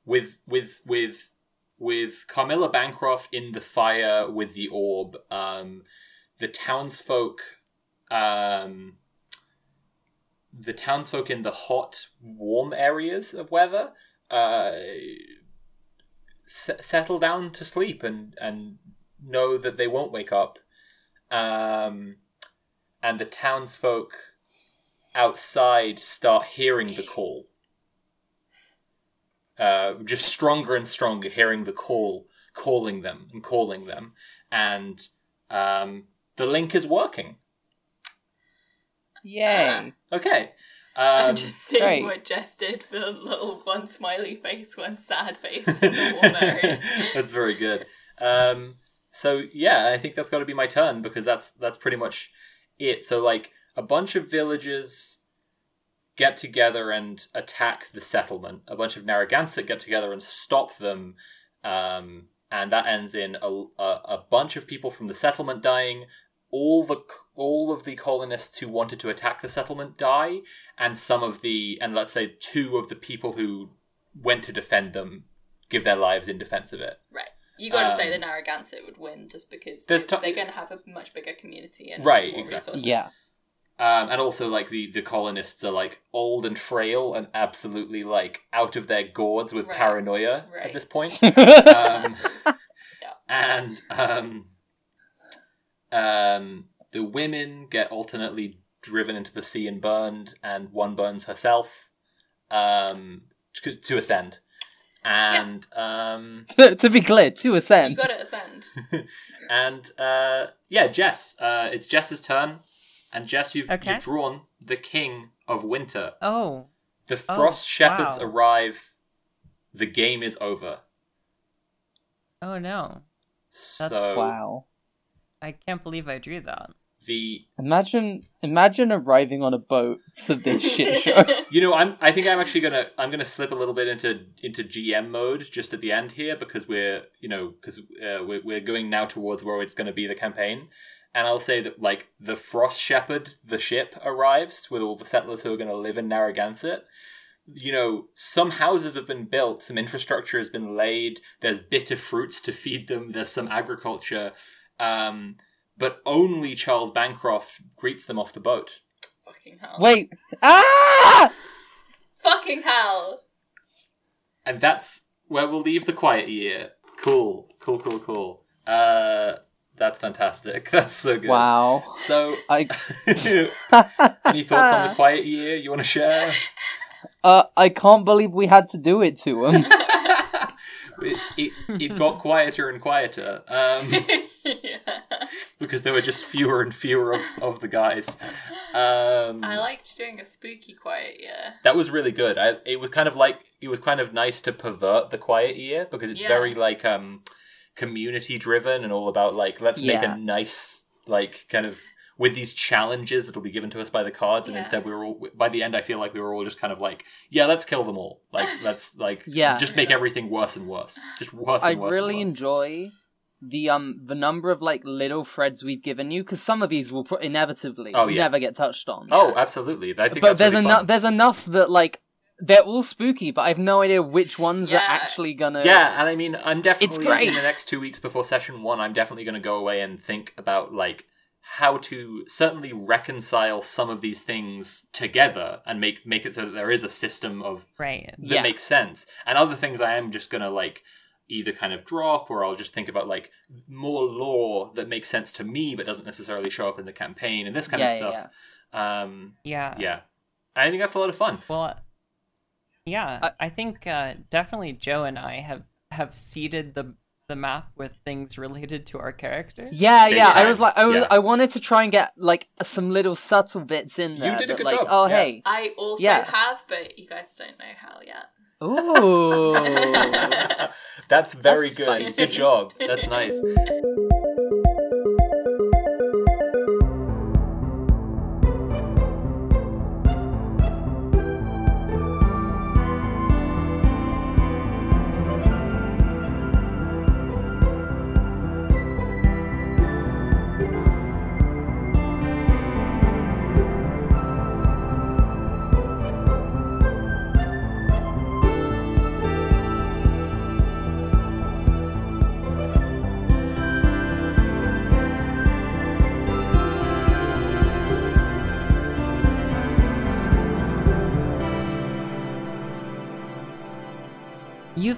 Speaker 4: with with with with Carmilla Bancroft in the fire with the orb, um, the townsfolk, um, the townsfolk in the hot, warm areas of weather, uh, s- settle down to sleep and and know that they won't wake up um, and the townsfolk outside start hearing the call. Uh, just stronger and stronger, hearing the call, calling them and calling them, and um, the link is working.
Speaker 3: Yay.
Speaker 4: Okay.
Speaker 5: I'm
Speaker 4: Um,
Speaker 5: just seeing
Speaker 3: great.
Speaker 5: what Jess did. The little one smiley face, one sad face in the warm
Speaker 4: that's very good. Um, so yeah, I think that's got to be my turn because that's that's pretty much it. So like a bunch of villages get together and attack the settlement. A bunch of Narragansett get together and stop them, um, and that ends in a, a, a bunch of people from the settlement dying. All the all of the colonists who wanted to attack the settlement die, and some of the and let's say two of the people who went to defend them give their lives in defense of it.
Speaker 5: Right. You got to say
Speaker 4: Um,
Speaker 5: the Narragansett would win just because
Speaker 4: There's
Speaker 5: they,
Speaker 4: t-
Speaker 5: they're going to have a much bigger community and
Speaker 4: Right,
Speaker 5: more
Speaker 4: exactly.
Speaker 5: resources.
Speaker 3: Yeah.
Speaker 4: Um, and also, like the the colonists are like old and frail and absolutely like out of their gourds with
Speaker 5: Right.
Speaker 4: paranoia
Speaker 5: Right.
Speaker 4: at this point. [laughs] Um,
Speaker 5: Yeah.
Speaker 4: and um, um, the women get alternately driven into the sea and burned, and one burns herself um, to, to ascend. And um, [laughs]
Speaker 3: to, to be clear, to ascend.
Speaker 5: You
Speaker 3: ascend.
Speaker 5: got to ascend.
Speaker 4: and uh, yeah, Jess. Uh, it's Jess's turn, and Jess, you've,
Speaker 2: Okay.
Speaker 4: you've drawn the King of Winter.
Speaker 2: Oh,
Speaker 4: The
Speaker 2: Oh,
Speaker 4: Frost Shepherds
Speaker 2: wow.
Speaker 4: arrive. The game is over.
Speaker 2: oh no!
Speaker 4: So
Speaker 3: Wow.
Speaker 2: I can't believe I drew that.
Speaker 4: The
Speaker 3: Imagine, imagine arriving on a boat to this shit show. [laughs]
Speaker 4: you know I'm I think I'm actually gonna I'm gonna slip a little bit into into GM mode just at the end here because we're you know because uh, we're we're going now towards where it's going to be the campaign. And I'll say that, like, the Frost Shepherd, the ship, arrives with all the settlers who are going to live in Narragansett. You know, some houses have been built, some infrastructure has been laid, there's bitter fruits to feed them, there's some agriculture. Um, but only Charles Bancroft greets them off the boat.
Speaker 5: Fucking hell.
Speaker 3: Wait. Ah!
Speaker 5: Fucking hell.
Speaker 4: And that's where we'll leave the quiet year. Cool, cool, cool, cool. Uh, that's fantastic. [laughs] That's so good.
Speaker 3: Wow.
Speaker 4: So,
Speaker 3: I [laughs]
Speaker 4: any thoughts on the [laughs] quiet year you want to share?
Speaker 3: uh, I can't believe we had to do it to him.
Speaker 4: It, it, it got quieter and quieter um, [laughs]
Speaker 5: yeah.
Speaker 4: because there were just fewer and fewer of, of the guys. Um,
Speaker 5: I liked doing a spooky quiet year.
Speaker 4: that was really good. I, it was kind of like it was kind of nice to pervert the quiet year because it's
Speaker 5: Yeah.
Speaker 4: very like um community driven and all about like let's make a nice like kind of with these challenges that will be given to us by the cards and
Speaker 5: Yeah.
Speaker 4: instead we were all by the end I feel like we were all just kind of like yeah let's kill them all like [laughs] let's like
Speaker 3: Yeah.
Speaker 4: just make everything worse and worse just worse
Speaker 3: I
Speaker 4: and worse
Speaker 3: really
Speaker 4: and worse.
Speaker 3: enjoy the um the number of like little threads we've given you because some of these will pro- inevitably
Speaker 4: Oh, yeah.
Speaker 3: never get touched on.
Speaker 4: oh absolutely I think
Speaker 3: but
Speaker 4: that's
Speaker 3: there's
Speaker 4: really
Speaker 3: enough there's enough that like they're all spooky, but I have no idea which ones
Speaker 5: Yeah.
Speaker 3: are actually gonna.
Speaker 4: Yeah, and I mean, I'm definitely
Speaker 3: great.
Speaker 4: in the next two weeks before session one. I'm definitely going to go away and think about like how to certainly reconcile some of these things together and make make it so that there is a system of
Speaker 2: Right.
Speaker 4: that
Speaker 3: Yeah.
Speaker 4: makes sense. And other things I am just going to like either kind of drop or I'll just think about like more lore that makes sense to me but doesn't necessarily show up in the campaign and this kind of
Speaker 3: Yeah, yeah,
Speaker 4: stuff. Um,
Speaker 2: Yeah.
Speaker 4: yeah, I think that's a lot of fun.
Speaker 2: Well, yeah,
Speaker 3: I-
Speaker 2: I, think uh, definitely Joe and I have have seeded the the map with things related to our characters.
Speaker 3: Yeah,
Speaker 4: Big
Speaker 3: yeah. I was like, I, was,
Speaker 4: yeah.
Speaker 3: I wanted to try and get like some little subtle bits in there.
Speaker 4: You did a good
Speaker 3: like,
Speaker 4: job,
Speaker 3: Oh,
Speaker 4: yeah.
Speaker 3: hey,
Speaker 5: I also
Speaker 3: Yeah.
Speaker 5: have, but you guys don't know how yet.
Speaker 3: ooh. [laughs]
Speaker 4: That's very
Speaker 3: That's
Speaker 4: good.
Speaker 3: spicy.
Speaker 4: Good job. That's nice. [laughs]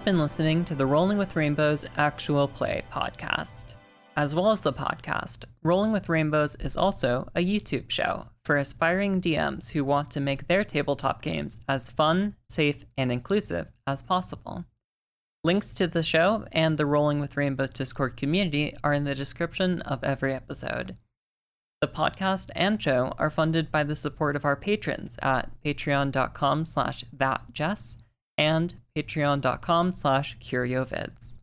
Speaker 2: been listening to the Rolling with Rainbows Actual Play podcast. As well as the podcast, Rolling with Rainbows is also a YouTube show for aspiring DMs who want to make their tabletop games as fun, safe, and inclusive as possible. Links to the show and the Rolling with Rainbows Discord community are in the description of every episode. The podcast and show are funded by the support of our patrons at patreon.com slash thatjess and patreon.com slash curiovids.